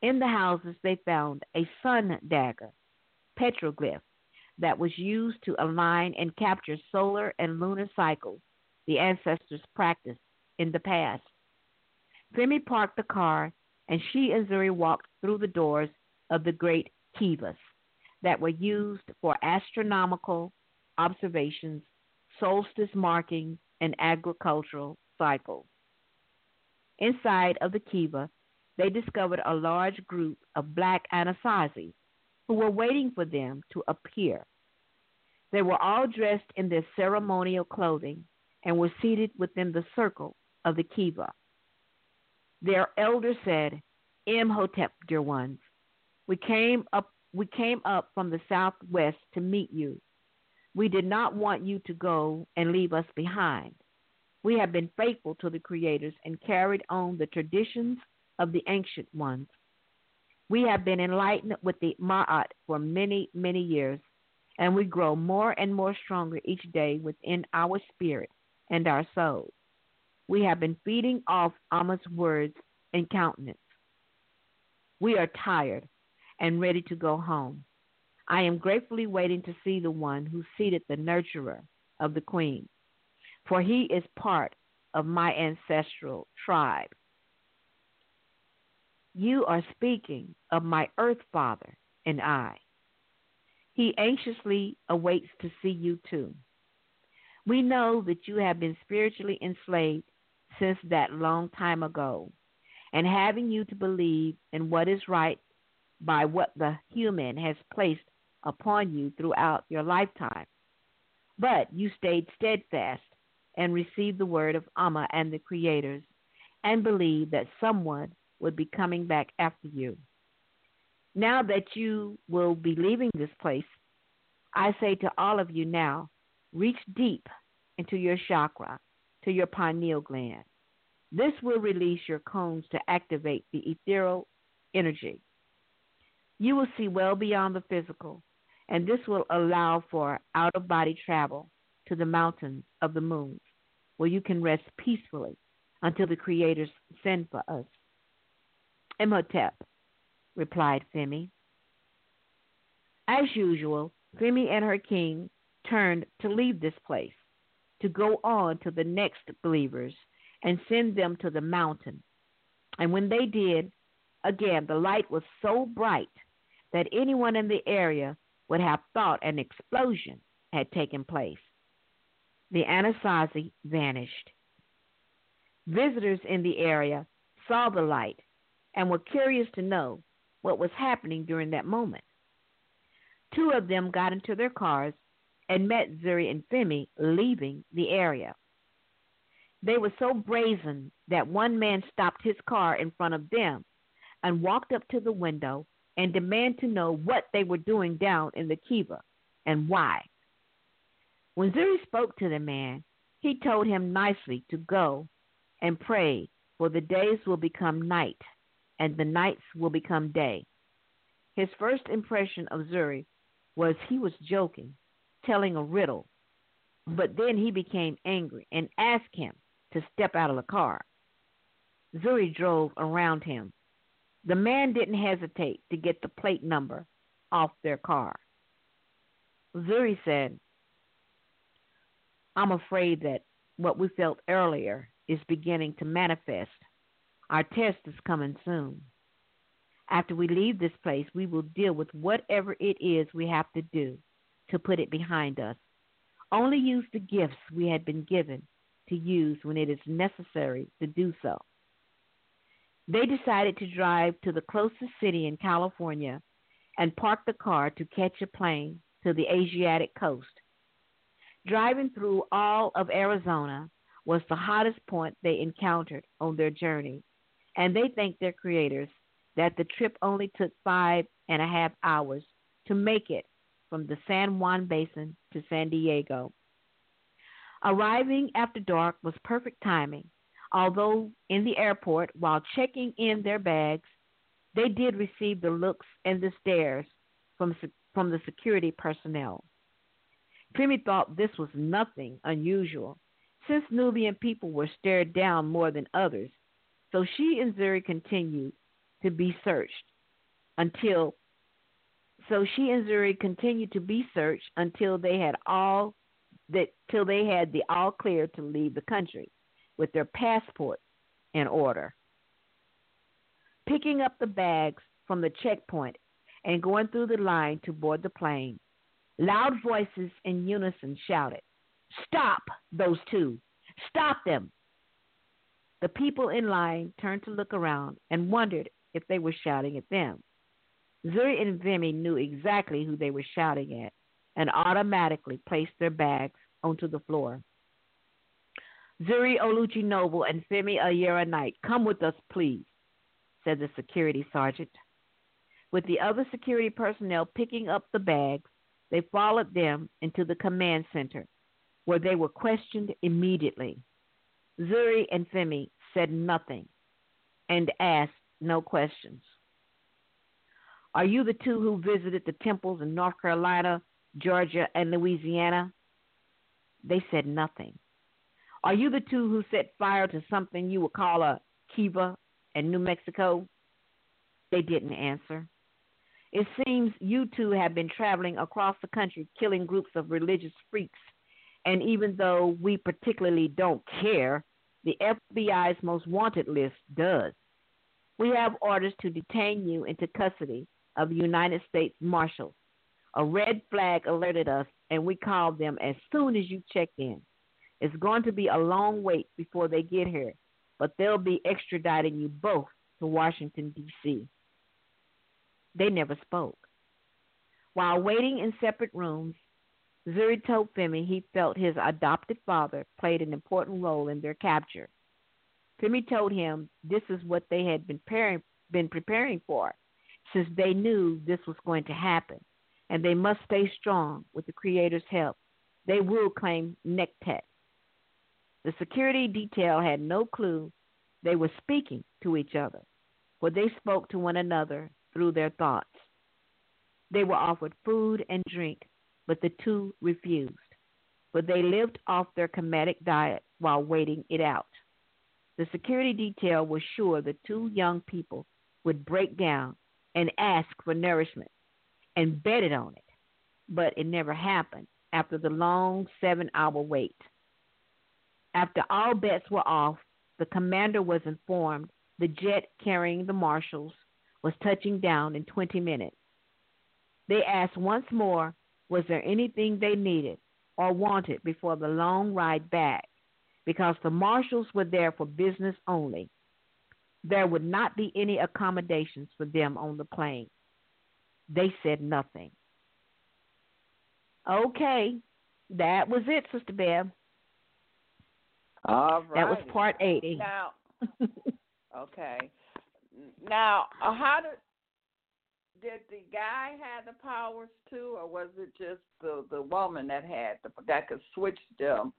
In the houses, they found a sun dagger, petroglyph, that was used to align and capture solar and lunar cycles the ancestors practiced in the past. Femi parked the car, and she and Zuri walked through the doors of the great kivas that were used for astronomical observations, solstice markings, and agricultural cycles. Inside of the kiva, they discovered a large group of black Anasazi who were waiting for them to appear. They were all dressed in their ceremonial clothing and were seated within the circle of the kiva. Their elder said, Imhotep, dear ones, we came up we came up from the southwest to meet you. We did not want you to go and leave us behind. We have been faithful to the creators and carried on the traditions of the ancient ones. We have been enlightened with the Ma'at for many, many years, and we grow more and more stronger each day within our spirit and our soul. We have been feeding off Amma's words and countenance. We are tired and ready to go home. I am gratefully waiting to see the one who seated the nurturer of the queen, for he is part of my ancestral tribe. You are speaking of my earth father and I. He anxiously awaits to see you too. We know that you have been spiritually enslaved since that long time ago, and having you to believe in what is right by what the human has placed upon you throughout your lifetime. But you stayed steadfast and received the word of Amma and the creators and believed that someone would be coming back after you. Now that you will be leaving this place, I say to all of you now, reach deep into your chakra, to your pineal gland. This will release your cones to activate the ethereal energy. You will see well beyond the physical, and this will allow for out of body travel to the mountains of the moons, where you can rest peacefully until the creators send for us. Imhotep, replied Femi. As usual, Femi and her king turned to leave this place, to go on to the next believers and send them to the mountain. And when they did, again, the light was so bright that anyone in the area would have thought an explosion had taken place. The Anasazi vanished. Visitors in the area saw the light and were curious to know what was happening during that moment. Two of them got into their cars and met Zuri and Femi leaving the area. They were so brazen that one man stopped his car in front of them and walked up to the window and demanded to know what they were doing down in the kiva and why. When Zuri spoke to the man, he told him nicely to go and pray, for the days will become night and the nights will become day. His first impression of Zuri was he was joking, telling a riddle, but then he became angry and asked him to step out of the car. Zuri drove around him. The man didn't hesitate to get the plate number off their car. Zuri said, I'm afraid that what we felt earlier is beginning to manifest. Our test is coming soon. After we leave this place, we will deal with whatever it is we have to do to put it behind us. Only use the gifts we had been given to use when it is necessary to do so. They decided to drive to the closest city in California and park the car to catch a plane to the Asiatic coast. Driving through all of Arizona was the hottest point they encountered on their journey, and they thanked their creators that the trip only took five and a half hours to make it from the San Juan Basin to San Diego. Arriving after dark was perfect timing, although in the airport, while checking in their bags, they did receive the looks and the stares from, from the security personnel. Femi thought this was nothing unusual, since Nubian people were stared down more than others, so she and Zuri continued to be searched until so she and Zuri continued to be searched until they had all that till they had the all clear to leave the country with their passport in order. Picking up the bags from the checkpoint and going through the line to board the plane, loud voices in unison shouted, Stop those two! Stop them! The people in line turned to look around and wondered if they were shouting at them. Zuri and Femi knew exactly who they were shouting at and automatically placed their bags onto the floor. Zuri Oluchi Noble and Femi Ayera Knight, come with us, please, said the security sergeant. With the other security personnel picking up the bags, they followed them into the command center, where they were questioned immediately. Zuri and Femi said nothing and asked no questions. Are you the two who visited the temples in North Carolina, Georgia, and Louisiana? They said nothing. Are you the two who set fire to something you would call a kiva in New Mexico? They didn't answer. It seems you two have been traveling across the country killing groups of religious freaks. And even though we particularly don't care, the FBI's most wanted list does. We have orders to detain you into custody of the United States Marshals. A red flag alerted us, and we called them as soon as you checked in. It's going to be a long wait before they get here, but they'll be extraditing you both to Washington, D.C. They never spoke. While waiting in separate rooms, Zuri told Femi he felt his adopted father played an important role in their capture. Femi told him this is what they had been preparing, been preparing for, since they knew this was going to happen, and they must stay strong with the Creator's help. They will claim Nektet. The security detail had no clue they were speaking to each other, for they spoke to one another through their thoughts. They were offered food and drink, but the two refused, for they lived off their Kemetic diet while waiting it out. The security detail was sure the two young people would break down and ask for nourishment and betted on it, but it never happened after the long seven hour wait. After all bets were off, the commander was informed the jet carrying the marshals was touching down in 20 minutes. They asked once more was there anything they needed or wanted before the long ride back because the marshals were there for business only. There would not be any accommodations for them on the plane. They said nothing. Okay, that was it, Sister Bev. All right. That was part 80. Now, okay. Now, uh, how did did the guy have the powers too, or was it just the the woman that had the, that could switch them,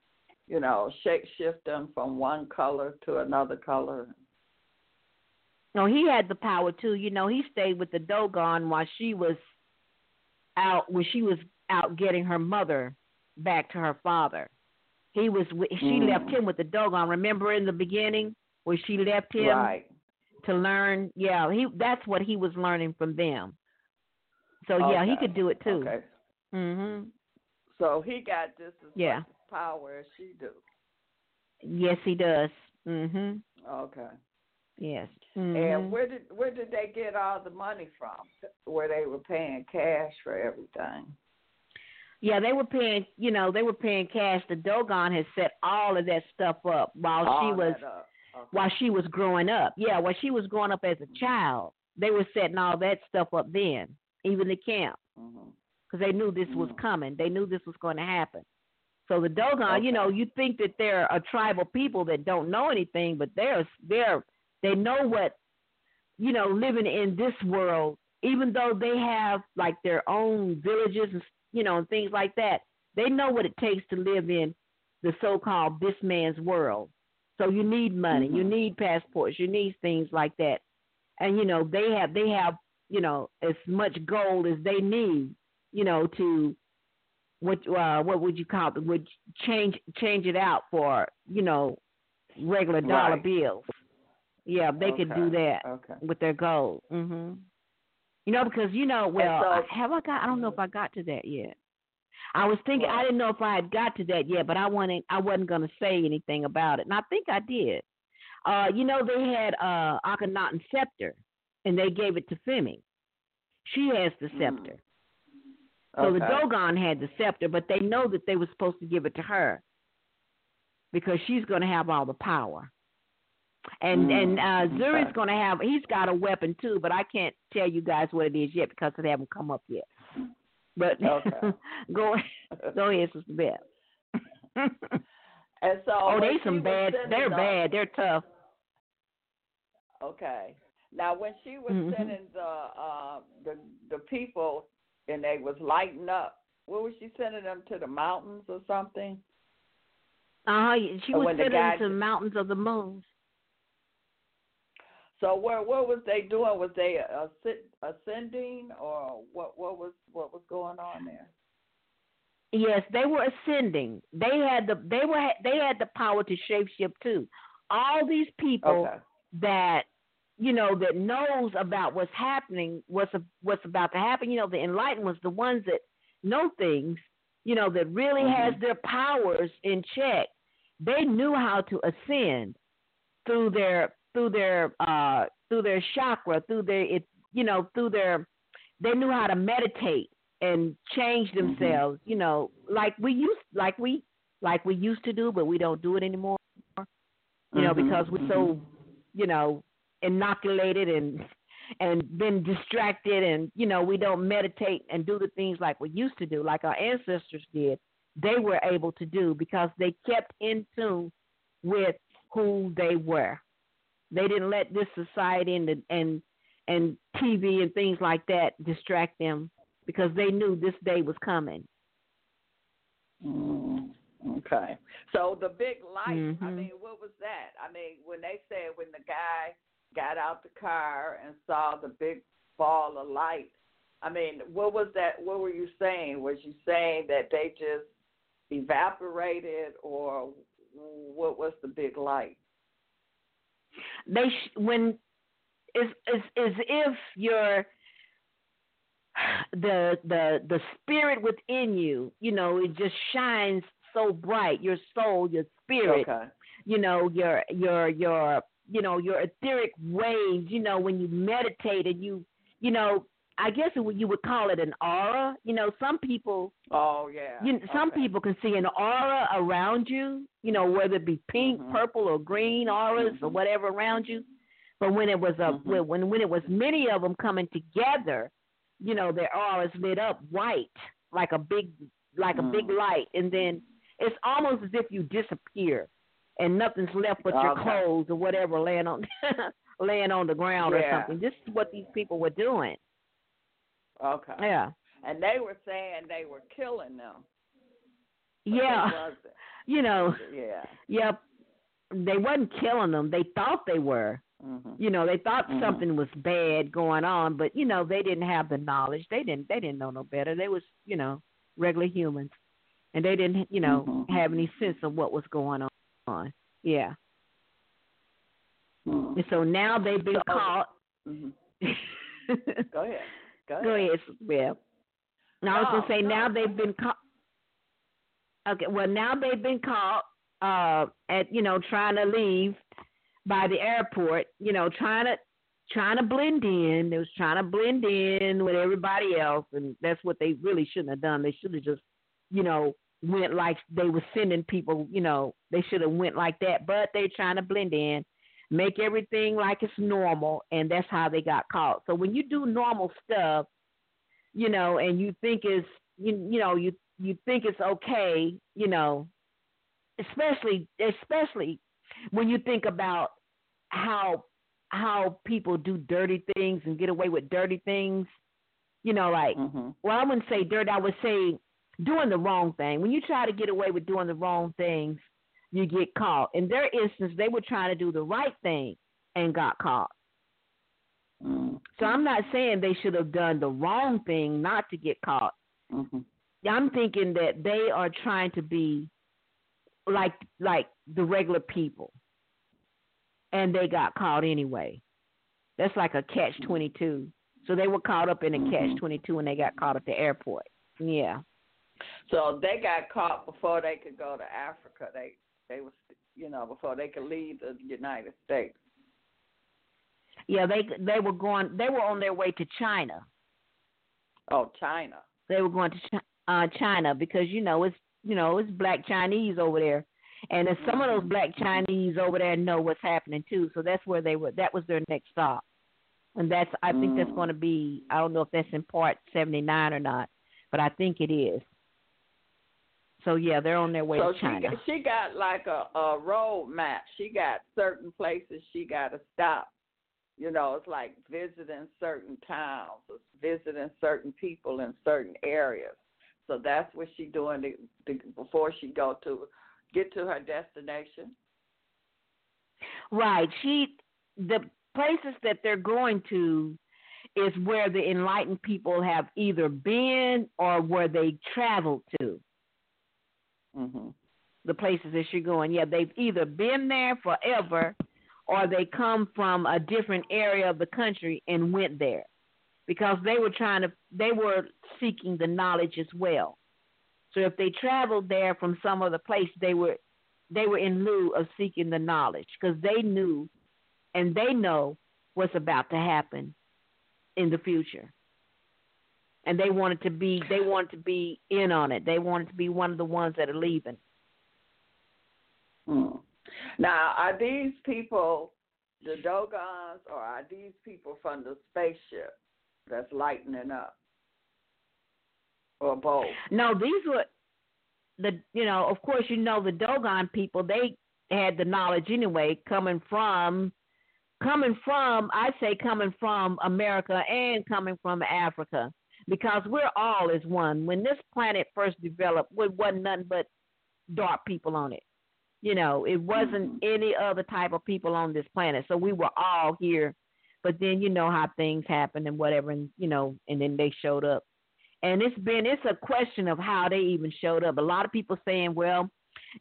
you know, shape shift them from one color to another color? No, he had the power too. You know, he stayed with the Dogon while she was out when she was out getting her mother back to her father. He was she Mm. left him with the Dogon. Remember in the beginning where she left him Right. to learn? Yeah, he that's what he was learning from them. So yeah, he could do it too. Okay. Mhm. So he got just as Yeah. much power as she do. Yes, he does. Mhm. Okay. Yes. And Mhm. where did where did they get all the money from? Where they were paying cash for everything? Yeah, they were paying. You know, they were paying cash. The Dogon had set all of that stuff up while she was. Okay. while she was growing up. Yeah, while she was growing up as a child, they were setting all that stuff up then, even the camp, because they knew this was Mm. coming. They knew this was going to happen. So the Dogon, you know, you think that they're a tribal people that don't know anything, but they're they're they know what, you know, living in this world. Even though they have like their own villages and you know and things like that, they know what it takes to live in the so-called this man's world. So you need money, you Mhm. need passports, you need things like that. And you know, they have they have, you know, as much gold as they need, you know, to what uh what would you call it? Would change change it out for, you know, regular dollar Right. bills. Yeah, they could do that Okay. with their gold. Mhm. You know, because you know, well, so- have I got? I don't know if I got to that yet. I was thinking I didn't know if I had got to that yet, but I wasn't. I wasn't going to say anything about it, and I think I did. Uh, you know, they had uh Akhenaten scepter, and they gave it to Femi. She has the Mm. scepter. So the Dogon had the scepter, but they know that they were supposed to give it to her because she's going to have all the power. And Mm, and uh Zuri's okay. going to have he's got a weapon too, but I can't tell you guys what it is yet because it haven't come up yet. But Okay. go ahead. go ahead, Sister Beth. And so oh, they some bad. They're the- bad. They're tough. Okay. Now, when she was Mhm. sending the uh the the people and they was lighting up, where was she sending them to the mountains or something? Uh huh. She Or was sending the sitting guy to the mountains of the moon. So what what was they doing? Was they ascending, or what? What was what was going on there? Yes, they were ascending. They had the they were they had the power to shapeshift too. All these people okay. that you know that knows about what's happening, what's what's about to happen. You know, the enlightened ones, the ones that know things. You know, that really mm-hmm. has their powers in check. They knew how to ascend through their through their uh through their chakra, through their it you know through their they knew how to meditate and change mm-hmm. themselves. Mm-hmm. You know, like we used like we like we used to do, but we don't do it anymore. You know, mm-hmm. because we're so mm-hmm. you know inoculated and and been distracted and you know we don't meditate and do the things like we used to do like our ancestors did they were able to do because they kept in tune with who they were they didn't let this society and the, and and TV and things like that distract them because they knew this day was coming. Mm, okay. So the big light, mm-hmm. I mean, what was that? I mean, when they said when the guy got out the car and saw the big ball of light, I mean, what was that? What were you saying? Was you saying that they just evaporated or what was the big light? They sh- when it's, it's as if your the the the spirit within you, you know, it just shines so bright. Your soul, your spirit, okay. you know, your your your you know your etheric waves. You know, when you meditate and you you know I guess it, you would call it an aura. You know, some people. Oh yeah. You, some okay. people can see an aura around you. You know, whether it be pink, mm-hmm. purple, or green auras mm-hmm. or whatever around you. But when it was a mm-hmm. when when it was many of them coming together, you know, their auras lit up white like a big like a big Mm. light, and then it's almost as if you disappear, and nothing's left but your Okay. clothes or whatever laying on laying on the ground or something. This is what these people were doing. Okay. Yeah. And they were saying they were killing them. but Yeah. You know, Yeah. yep. They wasn't killing them. They thought they were. Mhm. You know, they thought Mhm. something was bad going on, but you know, they didn't have the knowledge. They didn't they didn't know no better. They was, you know, regular humans. And they didn't, you know, Mhm. have any sense of what was going on. Yeah. Mhm. And so now they've been So- caught. Mhm. Go ahead. Go ahead. Go ahead, Well, Now I was gonna say no. now they've been caught. Okay, well now they've been caught uh, at you know trying to leave by the airport. You know trying to trying to blend in. They was trying to blend in with everybody else, and that's what they really shouldn't have done. They should have just you know went like they were sending people. You know they should have went like that, but they're trying to blend in. Make everything like it's normal, and that's how they got caught. So when you do normal stuff, you know, and you think it's you you know you you think it's okay, you know, especially especially when you think about how how people do dirty things and get away with dirty things, you know, like Mhm. well, I wouldn't say dirty. I would say doing the wrong thing. When you try to get away with doing the wrong things, you get caught. In their instance, they were trying to do the right thing and got caught. Mhm. So I'm not saying they should have done the wrong thing not to get caught. Mhm. I'm thinking that they are trying to be like like the regular people, and they got caught anyway. That's like a catch twenty two. So they were caught up in a catch Mhm. twenty two, and they got caught at the airport. Yeah. So they got caught before they could go to Africa. They they was you know before they could leave the United States. Yeah, they they were going. They were on their way to China. Oh, China. They were going to Chi- uh, China because you know it's you know it's black Chinese over there, and some of those Mhm. black Chinese over there know what's happening too. So that's where they were. That was their next stop, and that's I think that's Mm. going to be. I don't know if that's in part seventy nine or not, but I think it is. So yeah, they're on their way so to she China. got, she got like a a road map. She got certain places she got to stop. You know, it's like visiting certain towns, visiting certain people in certain areas. So that's what she doing to, to, before she go to get to her destination. Right. She the places that they're going to is where the enlightened people have either been or where they traveled to. Mm-hmm. The places that you're going, yeah, they've either been there forever or they come from a different area of the country and went there because they were trying to they were seeking the knowledge as well. So if they traveled there from some other place, they were they were in lieu of seeking the knowledge because they knew and they know what's about to happen in the future. And they wanted to be they wanted to be in on it. They wanted to be one of the ones that are leaving. Hmm. Now, are these people the Dogons or are these people from the spaceship that's lightening up? Or both? No, these were the you know, of course you know the Dogon people, they had the knowledge anyway coming from coming from, I say coming from America and coming from Africa, because we're all as one. When this planet first developed, it wasn't nothing but dark people on it. You know, it wasn't Mm-hmm. any other type of people on this planet. So we were all here. But then you know how things happen and whatever, and you know, and then they showed up. And it's been it's a question of how they even showed up. A lot of people saying, well,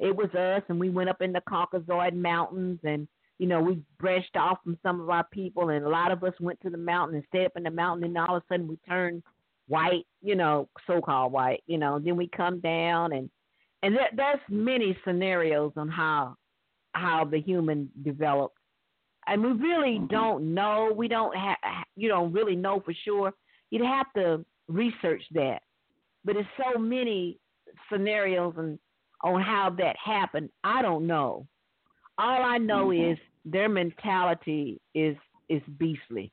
it was us, and we went up in the Caucasoid Mountains, and you know, we branched off from some of our people, and a lot of us went to the mountain and stayed up in the mountain, and all of a sudden we turned white, you know, so-called white, you know. Then we come down, and and that, there's many scenarios on how how the human developed, and we really don't know. We don't have, you don't really know for sure. You'd have to research that, but it's so many scenarios and on how that happened. I don't know. All I know Mhm. is their mentality is is beastly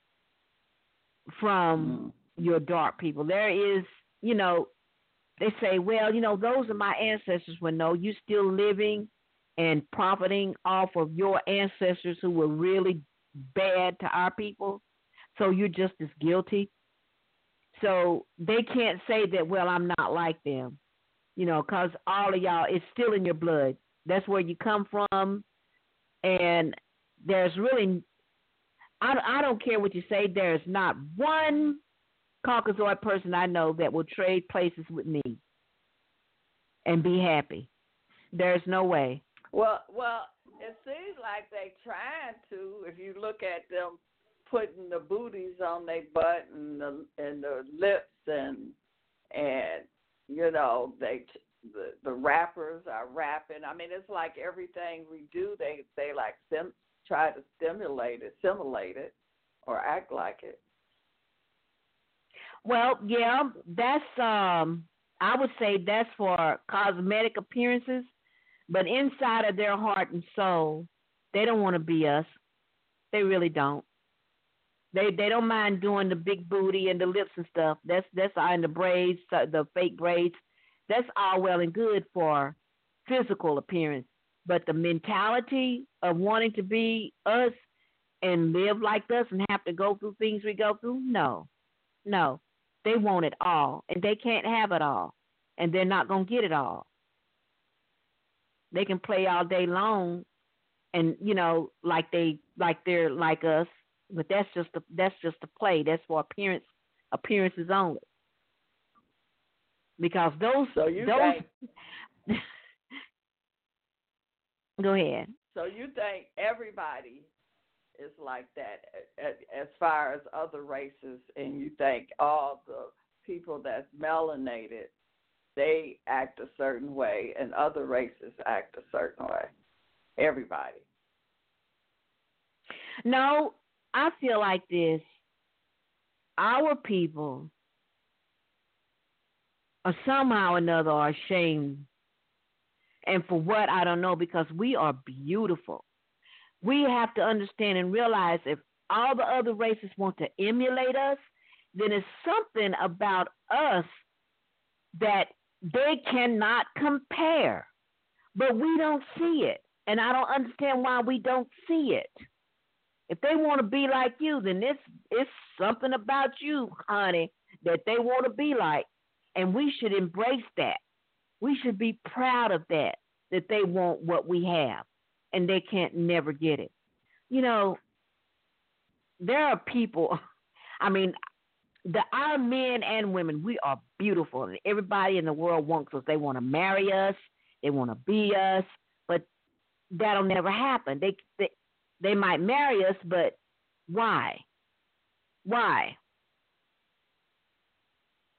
from your dark people. There is, you know, they say, well, you know, those are my ancestors. Well, no, you're still living and profiting off of your ancestors who were really bad to our people. So you're just as guilty. So they can't say that, well, I'm not like them, you know, because all of y'all, it's still in your blood. That's where you come from. And there's really, I, I don't care what you say, there's not one Caucasoid person I know that will trade places with me and be happy. There's no way. Well, well, it seems like they trying to. If you look at them putting the booties on their butt and the and the lips and and you know they the the rappers are rapping. I mean, it's like everything we do, they they like sim, try to stimulate it, simulate it, or act like it. Well, yeah, that's um I would say that's for cosmetic appearances, but inside of their heart and soul, they don't want to be us. They really don't. They they don't mind doing the big booty and the lips and stuff. That's that's and the braids, the fake braids. That's all well and good for physical appearance, but the mentality of wanting to be us and live like us and have to go through things we go through, no, no. They want it all, and they can't have it all, and they're not gonna get it all. They can play all day long, and you know, like they like they're like us, but that's just a, that's just a play. That's for appearance appearances only. Because those So you those think go ahead. so you think everybody is like that as far as other races, and you think all the people that's melanated they act a certain way, and other races act a certain way. Everybody. No, I feel like this. Our people are somehow or another are ashamed. And for what I don't know, because we are beautiful. We have to understand and realize if all the other races want to emulate us, then it's something about us that they cannot compare. But we don't see it. And I don't understand why we don't see it. If they want to be like you, then it's it's something about you, honey, that they want to be like. And we should embrace that. We should be proud of that, that they want what we have and they can't never get it. You know, there are people. I mean, the our men and women, we are beautiful, and everybody in the world wants us. They want to marry us, they want to be us, but that'll never happen. They they they might marry us, but why? Why?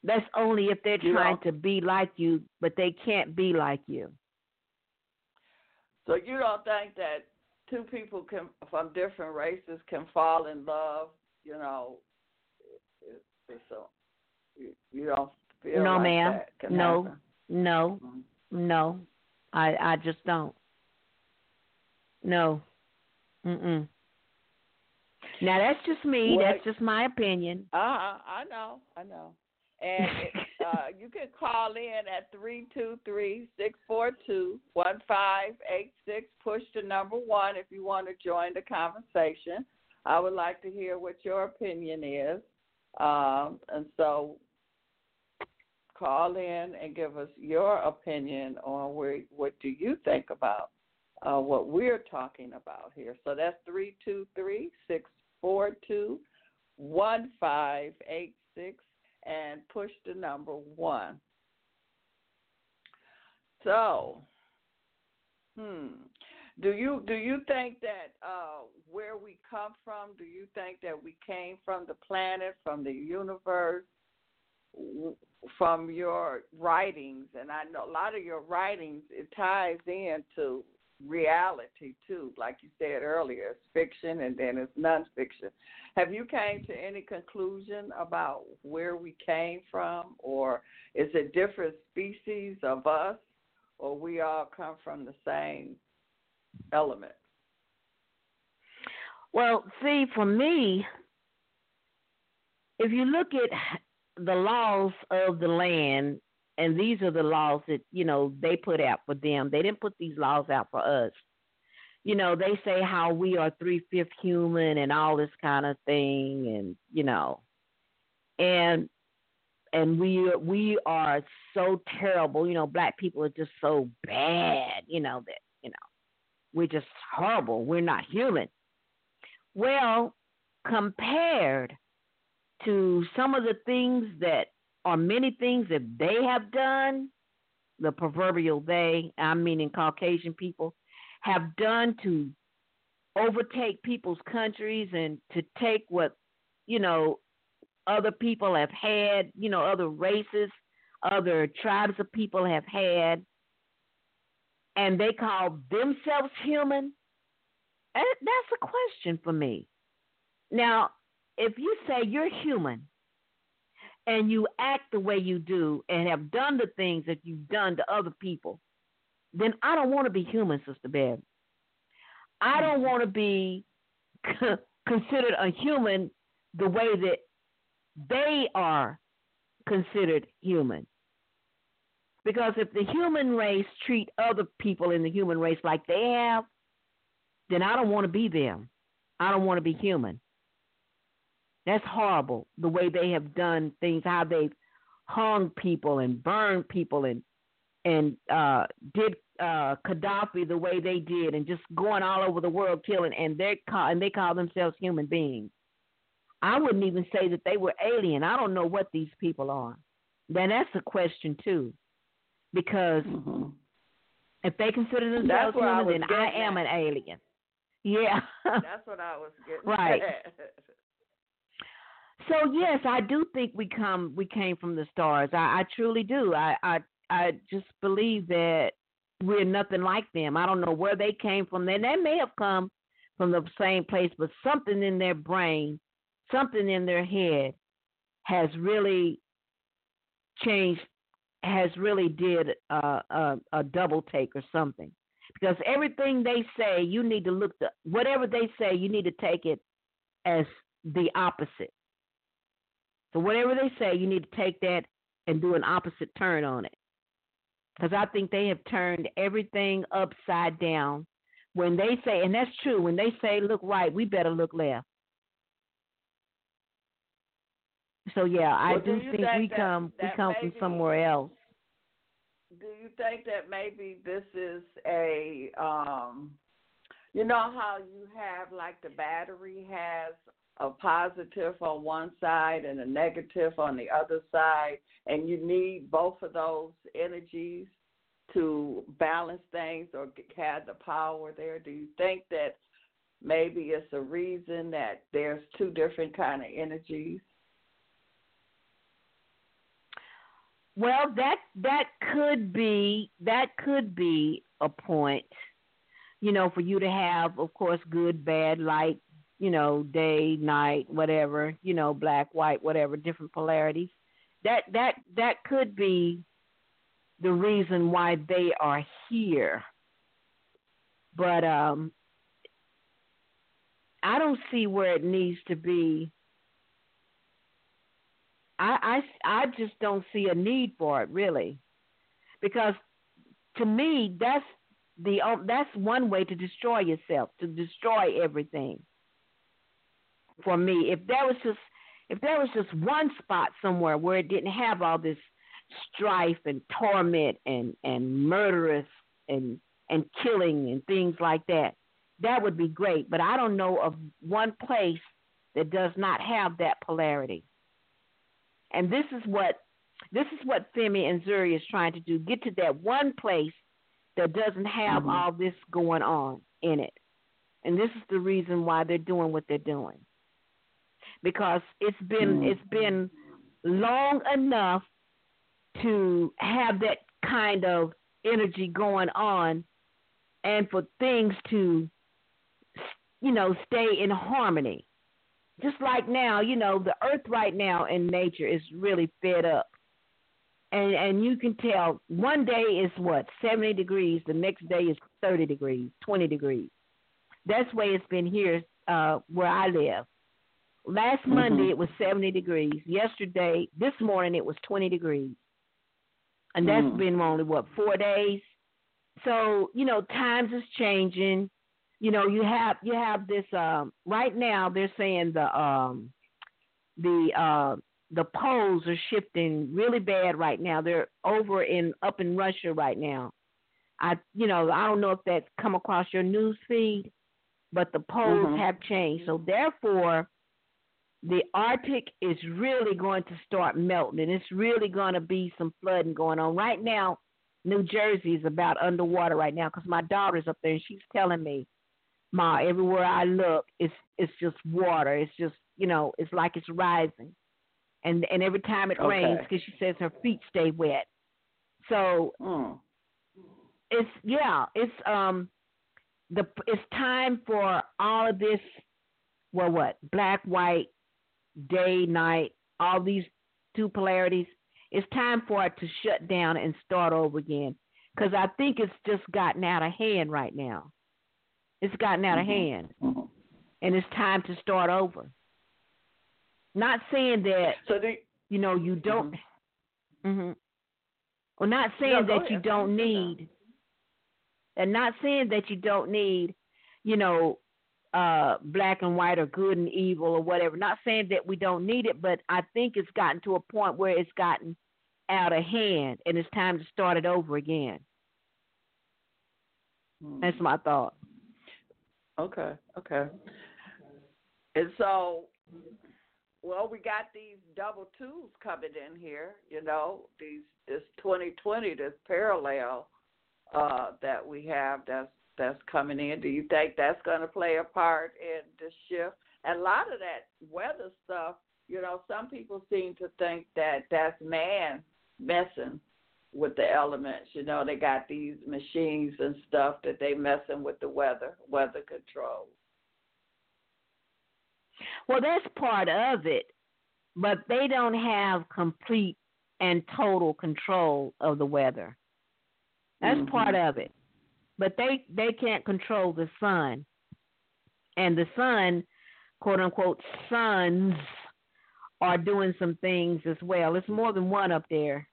That's only if they're You trying know- to be like you, but they can't be like you. So you don't think that two people can from different races can fall in love? You know, it, it's you, you don't feel no, like ma'am. No, happen? no, Mhm. no. I I just don't. No. Mm-mm. Now that's just me. Well- that's just my opinion. uh-huh I know, I know. And it, uh, you can call in at three two three six four two one five eight six. Push the number one if you want to join the conversation. I would like to hear what your opinion is. Um, and so call in and give us your opinion on where what do you think about uh, what we're talking about here. So that's three two three six four two one five eight six and push the number one. So, hmm, do you do you think that uh, where we come from? Do you think that we came from the planet, from the universe? From your writings, and I know a lot of your writings, it ties into reality too. Like you said earlier, it's fiction and then it's nonfiction. Have you came to any conclusion about where we came from, or is it different species of us, or we all come from the same element? Well, see, for me, if you look at the laws of the land, and these are the laws that you know they put out for them. They didn't put these laws out for us. You know, they say how we are three fifth human and all this kind of thing, and you know, and and we we are so terrible. You know, black people are just so bad. You know that you know we're just horrible. We're not human. Well, compared to some of the things that are many things that they have done, the proverbial they, I'm meaning Caucasian people, have done to overtake people's countries and to take what, you know, other people have had, you know, other races, other tribes of people have had, and they call themselves human. That's a question for me. Now, if you say you're human and you act the way you do and have done the things that you've done to other people, then I don't want to be human, Sister Bev. I mm. don't want to be considered a human the way that they are considered human. Because if the human race treat other people in the human race like they have, then I don't want to be them. I don't want to be human. That's horrible. The way they have done things, how they've hung people and burned people and and uh, did uh, Gaddafi the way they did, and just going all over the world killing, and they call and they call themselves human beings. I wouldn't even say that they were alien. I don't know what these people are. Then that's a question too, because Mm-hmm. if they consider themselves I human, was then I am at. an alien. Yeah. That's what I was getting Right. So yes, I do think we come we came from the stars. I, I truly do. I, I I just believe that we're nothing like them. I don't know where they came from. Then they may have come from the same place, but something in their brain, something in their head has really changed has really did uh, a, a double take or something because everything they say you need to look the whatever they say you need to take it as the opposite so whatever they say, you need to take that and do an opposite turn on it. Because I think they have turned everything upside down. When they say, and that's true, when they say look right, we better look left. So yeah, I Well, do do think think we that- come we that come from somewhere else. Do you think that maybe this is a um you know how you have like the battery has a positive on one side and a negative on the other side, and you need both of those energies to balance things or have the power there? Do you think that maybe it's a reason that there's two different kind of energies? Well, that that could be that could be a point, you know, for you to have, of course, good, bad, light, you know, day, night, whatever, you know, black, white, whatever, different polarities. That that that could be the reason why they are here. But um I don't see where it needs to be. I I I just don't see a need for it really. Because to me that's the that's one way to destroy yourself, to destroy everything for me. If there was just if there was just one spot somewhere where it didn't have all this strife and torment and and murderous and and killing and things like that, that would be great. But I don't know of one place that does not have that polarity. And this is what this is what Femi and Zuri is trying to do: get to that one place that doesn't have mm-hmm. all this going on in it. And this is the reason why they're doing what they're doing because it's been mm. it's been long enough to have that kind of energy going on and for things to you know stay in harmony. Just like now you know the earth right now in nature is really fed up. And and you can tell one day is what 70 degrees the next day is 30 degrees 20 degrees. That's the way it's been here uh where i live Last mm-hmm. Monday it was 70 degrees. Yesterday, this morning it was 20 degrees. And that's mm. been only what, 4 days. So, you know, times is changing. You know, you have you have this um right now they're saying the um the uh the poles are shifting really bad right now. They're over in up in Russia right now. I you know, I don't know if that's come across your news feed, but the poles mm-hmm. have changed. So therefore the Arctic is really going to start melting, and it's really going to be some flooding going on. Right now, New Jersey is about underwater right now because my daughter's up there, and she's telling me, "Ma, everywhere I look, it's it's just water. It's just you know, it's like it's rising, and and every time it okay. rains, because she says her feet stay wet. So mm. it's yeah, it's um the it's time for all of this. Well, what black, white, day, night, all these two polarities. It's time for it to shut down and start over again. Because I think it's just gotten out of hand right now. It's gotten out mm-hmm. of hand. Mm-hmm. And it's time to start over. Not saying that, so they, you know, you don't. Mm-hmm. mm-hmm. Well, not saying no, that you don't need, and not saying that you don't need, you know, uh, black and white or good and evil or whatever. Not saying that we don't need it, but I think it's gotten to a point where it's gotten out of hand and it's time to start it over again. Hmm. That's my thought. Okay, okay. And so, well, we got these double twos coming in here. You know, these this 2020, this parallel uh, that we have that's that's coming in. Do you think that's going to play a part in the shift? And a lot of that weather stuff, you know, some people seem to think that that's man messing with the elements. You know, they got these machines and stuff that they messing with the weather, weather control. Well, that's part of it, but they don't have complete and total control of the weather. That's mm-hmm. part of it but they they can't control the sun, and the sun, quote unquote, suns are doing some things as well. It's more than one up there,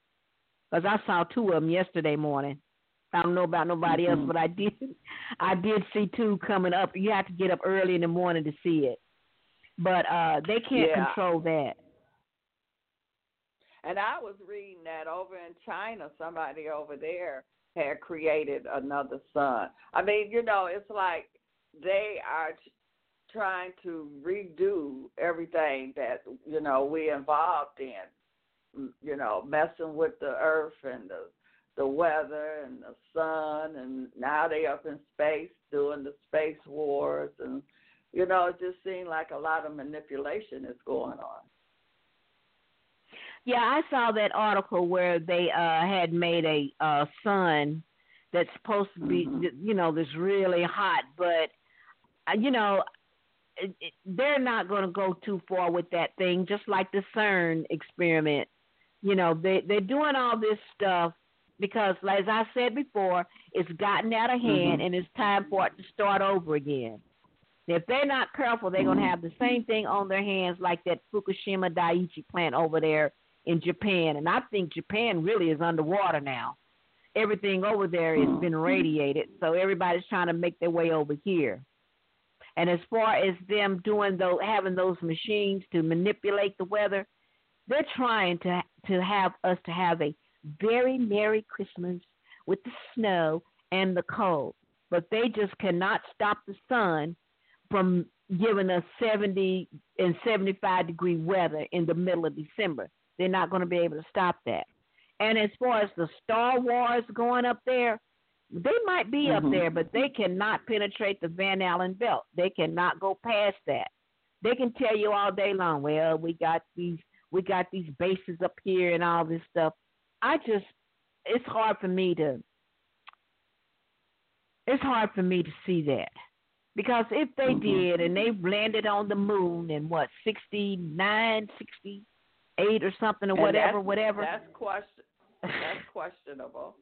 because I saw two of them yesterday morning. I don't know about nobody mm-hmm. else, but I did. I did see two coming up. You have to get up early in the morning to see it, but uh they can't yeah. control that. And I was reading that over in China, somebody over there had created another sun. I mean, you know, it's like they are trying to redo everything that you know we involved in. You know, messing with the earth and the the weather and the sun, and now they up in space doing the space wars, and you know, it just seemed like a lot of manipulation is going on. Yeah, I saw that article where they uh had made a uh sun that's supposed to be, mm-hmm. you know, that's really hot, but uh, you know, it, it, they're not going to go too far with that thing. Just like the CERN experiment, you know, they they're doing all this stuff because, as I said before, it's gotten out of hand mm-hmm. and it's time for it to start over again. If they're not careful, they're going to have the same thing on their hands like that Fukushima Daiichi plant over there in Japan. And I think Japan really is underwater now. Everything over there has hmm. been radiated, so everybody's trying to make their way over here. And as far as them doing those, having those machines to manipulate the weather, they're trying to to have us to have a very merry Christmas with the snow and the cold. But they just cannot stop the sun from giving us 70 and 75 degree weather in the middle of December. They're not going to be able to stop that. And as far as the Star Wars going up there, they might be mm-hmm. up there, but they cannot penetrate the Van Allen belt. They cannot go past that. They can tell you all day long, well, we got these we got these bases up here and all this stuff. I just it's hard for me to it's hard for me to see that. Because if they mm-hmm. did and they landed on the moon in what, 69, 68 or something or and whatever, that's, whatever. That's question that's questionable.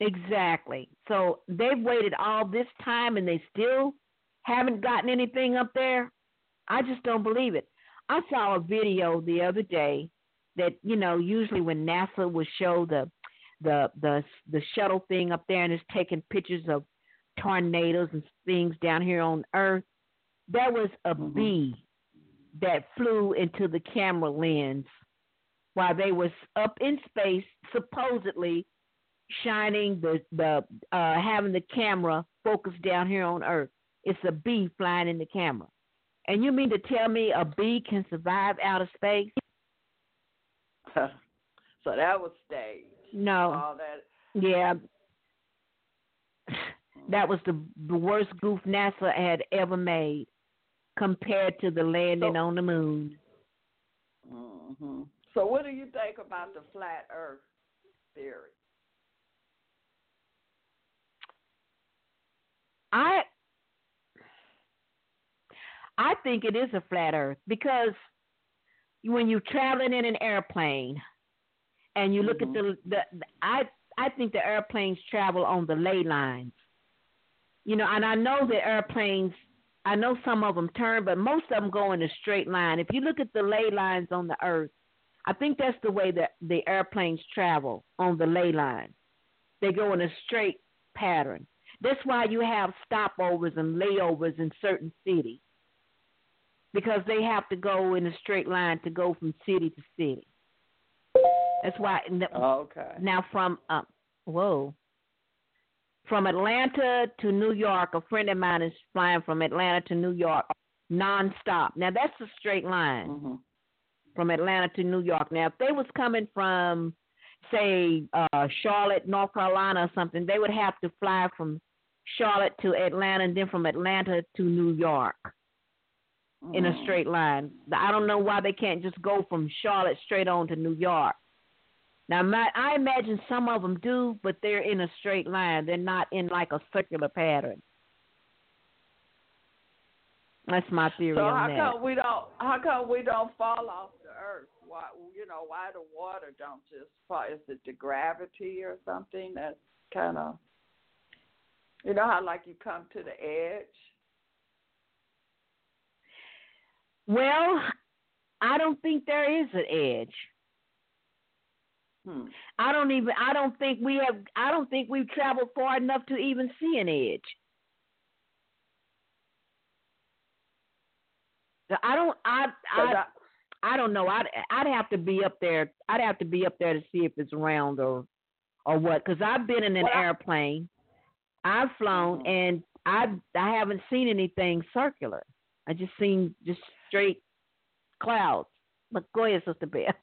Exactly. So they've waited all this time and they still haven't gotten anything up there. I just don't believe it. I saw a video the other day that you know usually when NASA would show the the the the shuttle thing up there and it's taking pictures of tornadoes and things down here on Earth. There was a mm-hmm. bee that flew into the camera lens while they was up in space, supposedly shining the the uh, having the camera focused down here on Earth. It's a bee flying in the camera. And you mean to tell me a bee can survive outer space? so that was staged. No. All that. Yeah. That was the, the worst goof NASA had ever made compared to the landing so, on the moon. Mm-hmm. So, what do you think about the flat Earth theory? I I think it is a flat Earth because when you're traveling in an airplane and you look mm-hmm. at the, the, the I I think the airplanes travel on the ley lines. You know, and I know that airplanes I know some of them turn, but most of them go in a straight line. If you look at the ley lines on the earth, I think that's the way that the airplanes travel on the ley line. They go in a straight pattern. That's why you have stopovers and layovers in certain cities because they have to go in a straight line to go from city to city. That's why. okay. Now from uh, whoa, from Atlanta to New York, a friend of mine is flying from Atlanta to New York nonstop. Now that's a straight line mm-hmm. from Atlanta to New York. Now if they was coming from say uh Charlotte, North Carolina or something, they would have to fly from Charlotte to Atlanta and then from Atlanta to New York mm-hmm. in a mm. straight line. I don't know why they can't just go from Charlotte straight on to New York. Now, my, I imagine some of them do, but they're in a straight line. They're not in like a circular pattern. That's my theory so how come we don't? How come we don't fall off the earth? Why you know why the water don't just fall? Is it the gravity or something that's kind of you know how like you come to the edge? Well, I don't think there is an edge. Hmm. I don't even. I don't think we have. I don't think we've traveled far enough to even see an edge. I don't. I. I. I don't know. I'd. I'd have to be up there. I'd have to be up there to see if it's round or, or what. Because I've been in an well, airplane. I've flown, mm-hmm. and I I haven't seen anything circular. I just seen just straight clouds. But go ahead, Sister Beth.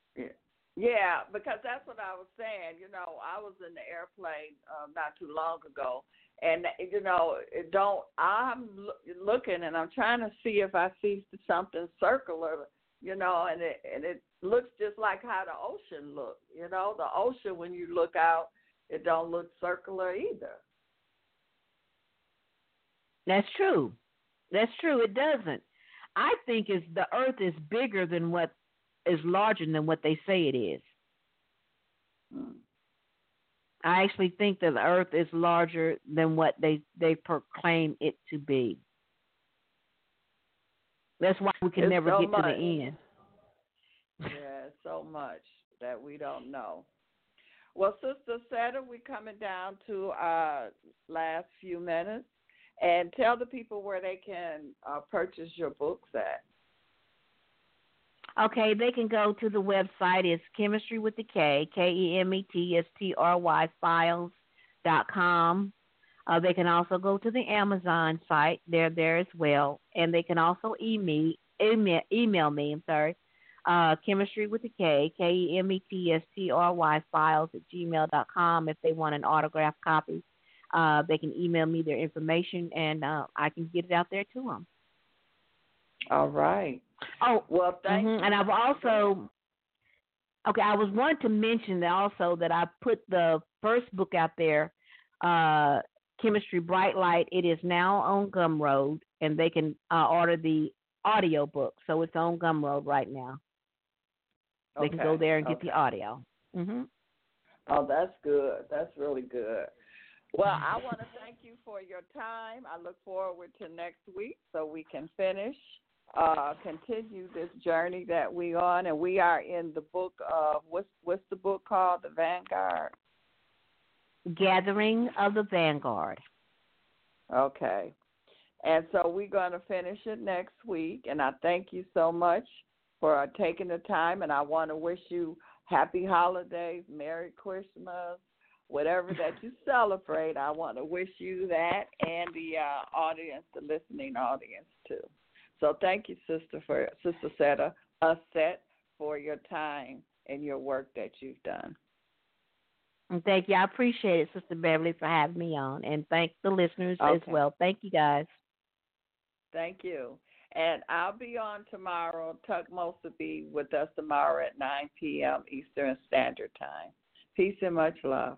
Yeah, because that's what I was saying. You know, I was in the airplane uh, not too long ago, and you know, it don't. I'm looking and I'm trying to see if I see something circular. You know, and it and it looks just like how the ocean looks. You know, the ocean when you look out, it don't look circular either. That's true. That's true. It doesn't. I think is the Earth is bigger than what is larger than what they say it is. Hmm. I actually think that the Earth is larger than what they they proclaim it to be. That's why we can it's never so get much. to the end. yeah, so much that we don't know. Well, Sister Seta, we're coming down to our last few minutes, and tell the people where they can uh, purchase your books at. Okay, they can go to the website. It's Kemetstry with the K, K E M E T S T R Y files dot com. Uh, they can also go to the Amazon site. They're there as well, and they can also email email, email me. I'm sorry, uh, Kemetstry with the K, K E M E T S T R Y files at gmail dot com. If they want an autographed copy, uh, they can email me their information, and uh, I can get it out there to them. All right. Oh, well, thank mm-hmm. And I've also okay. I was wanting to mention that also that I put the first book out there, uh, Kemetstry Bright Light. It is now on Gumroad, and they can uh, order the audio book. So it's on Gumroad right now. They okay. can go there and get okay. the audio. hmm Oh, that's good. That's really good. Well, I want to thank you for your time. I look forward to next week so we can finish uh, continue this journey that we on, and we are in the book of what's what's the book called? The Vanguard. Gathering of the Vanguard. Okay, and so we're going to finish it next week, and I thank you so much for taking the time, and I want to wish you happy holidays, Merry Christmas, whatever that you celebrate. I want to wish you that and the uh, audience, the listening audience too. So thank you, Sister, for Sister Seta, Set for your time and your work that you've done. And thank you. I appreciate it, Sister Beverly, for having me on, and thank the listeners okay. as well. Thank you, guys. Thank you. And I'll be on tomorrow. Tuck Most will be with us tomorrow at 9 p.m. Eastern Standard Time. Peace and much love.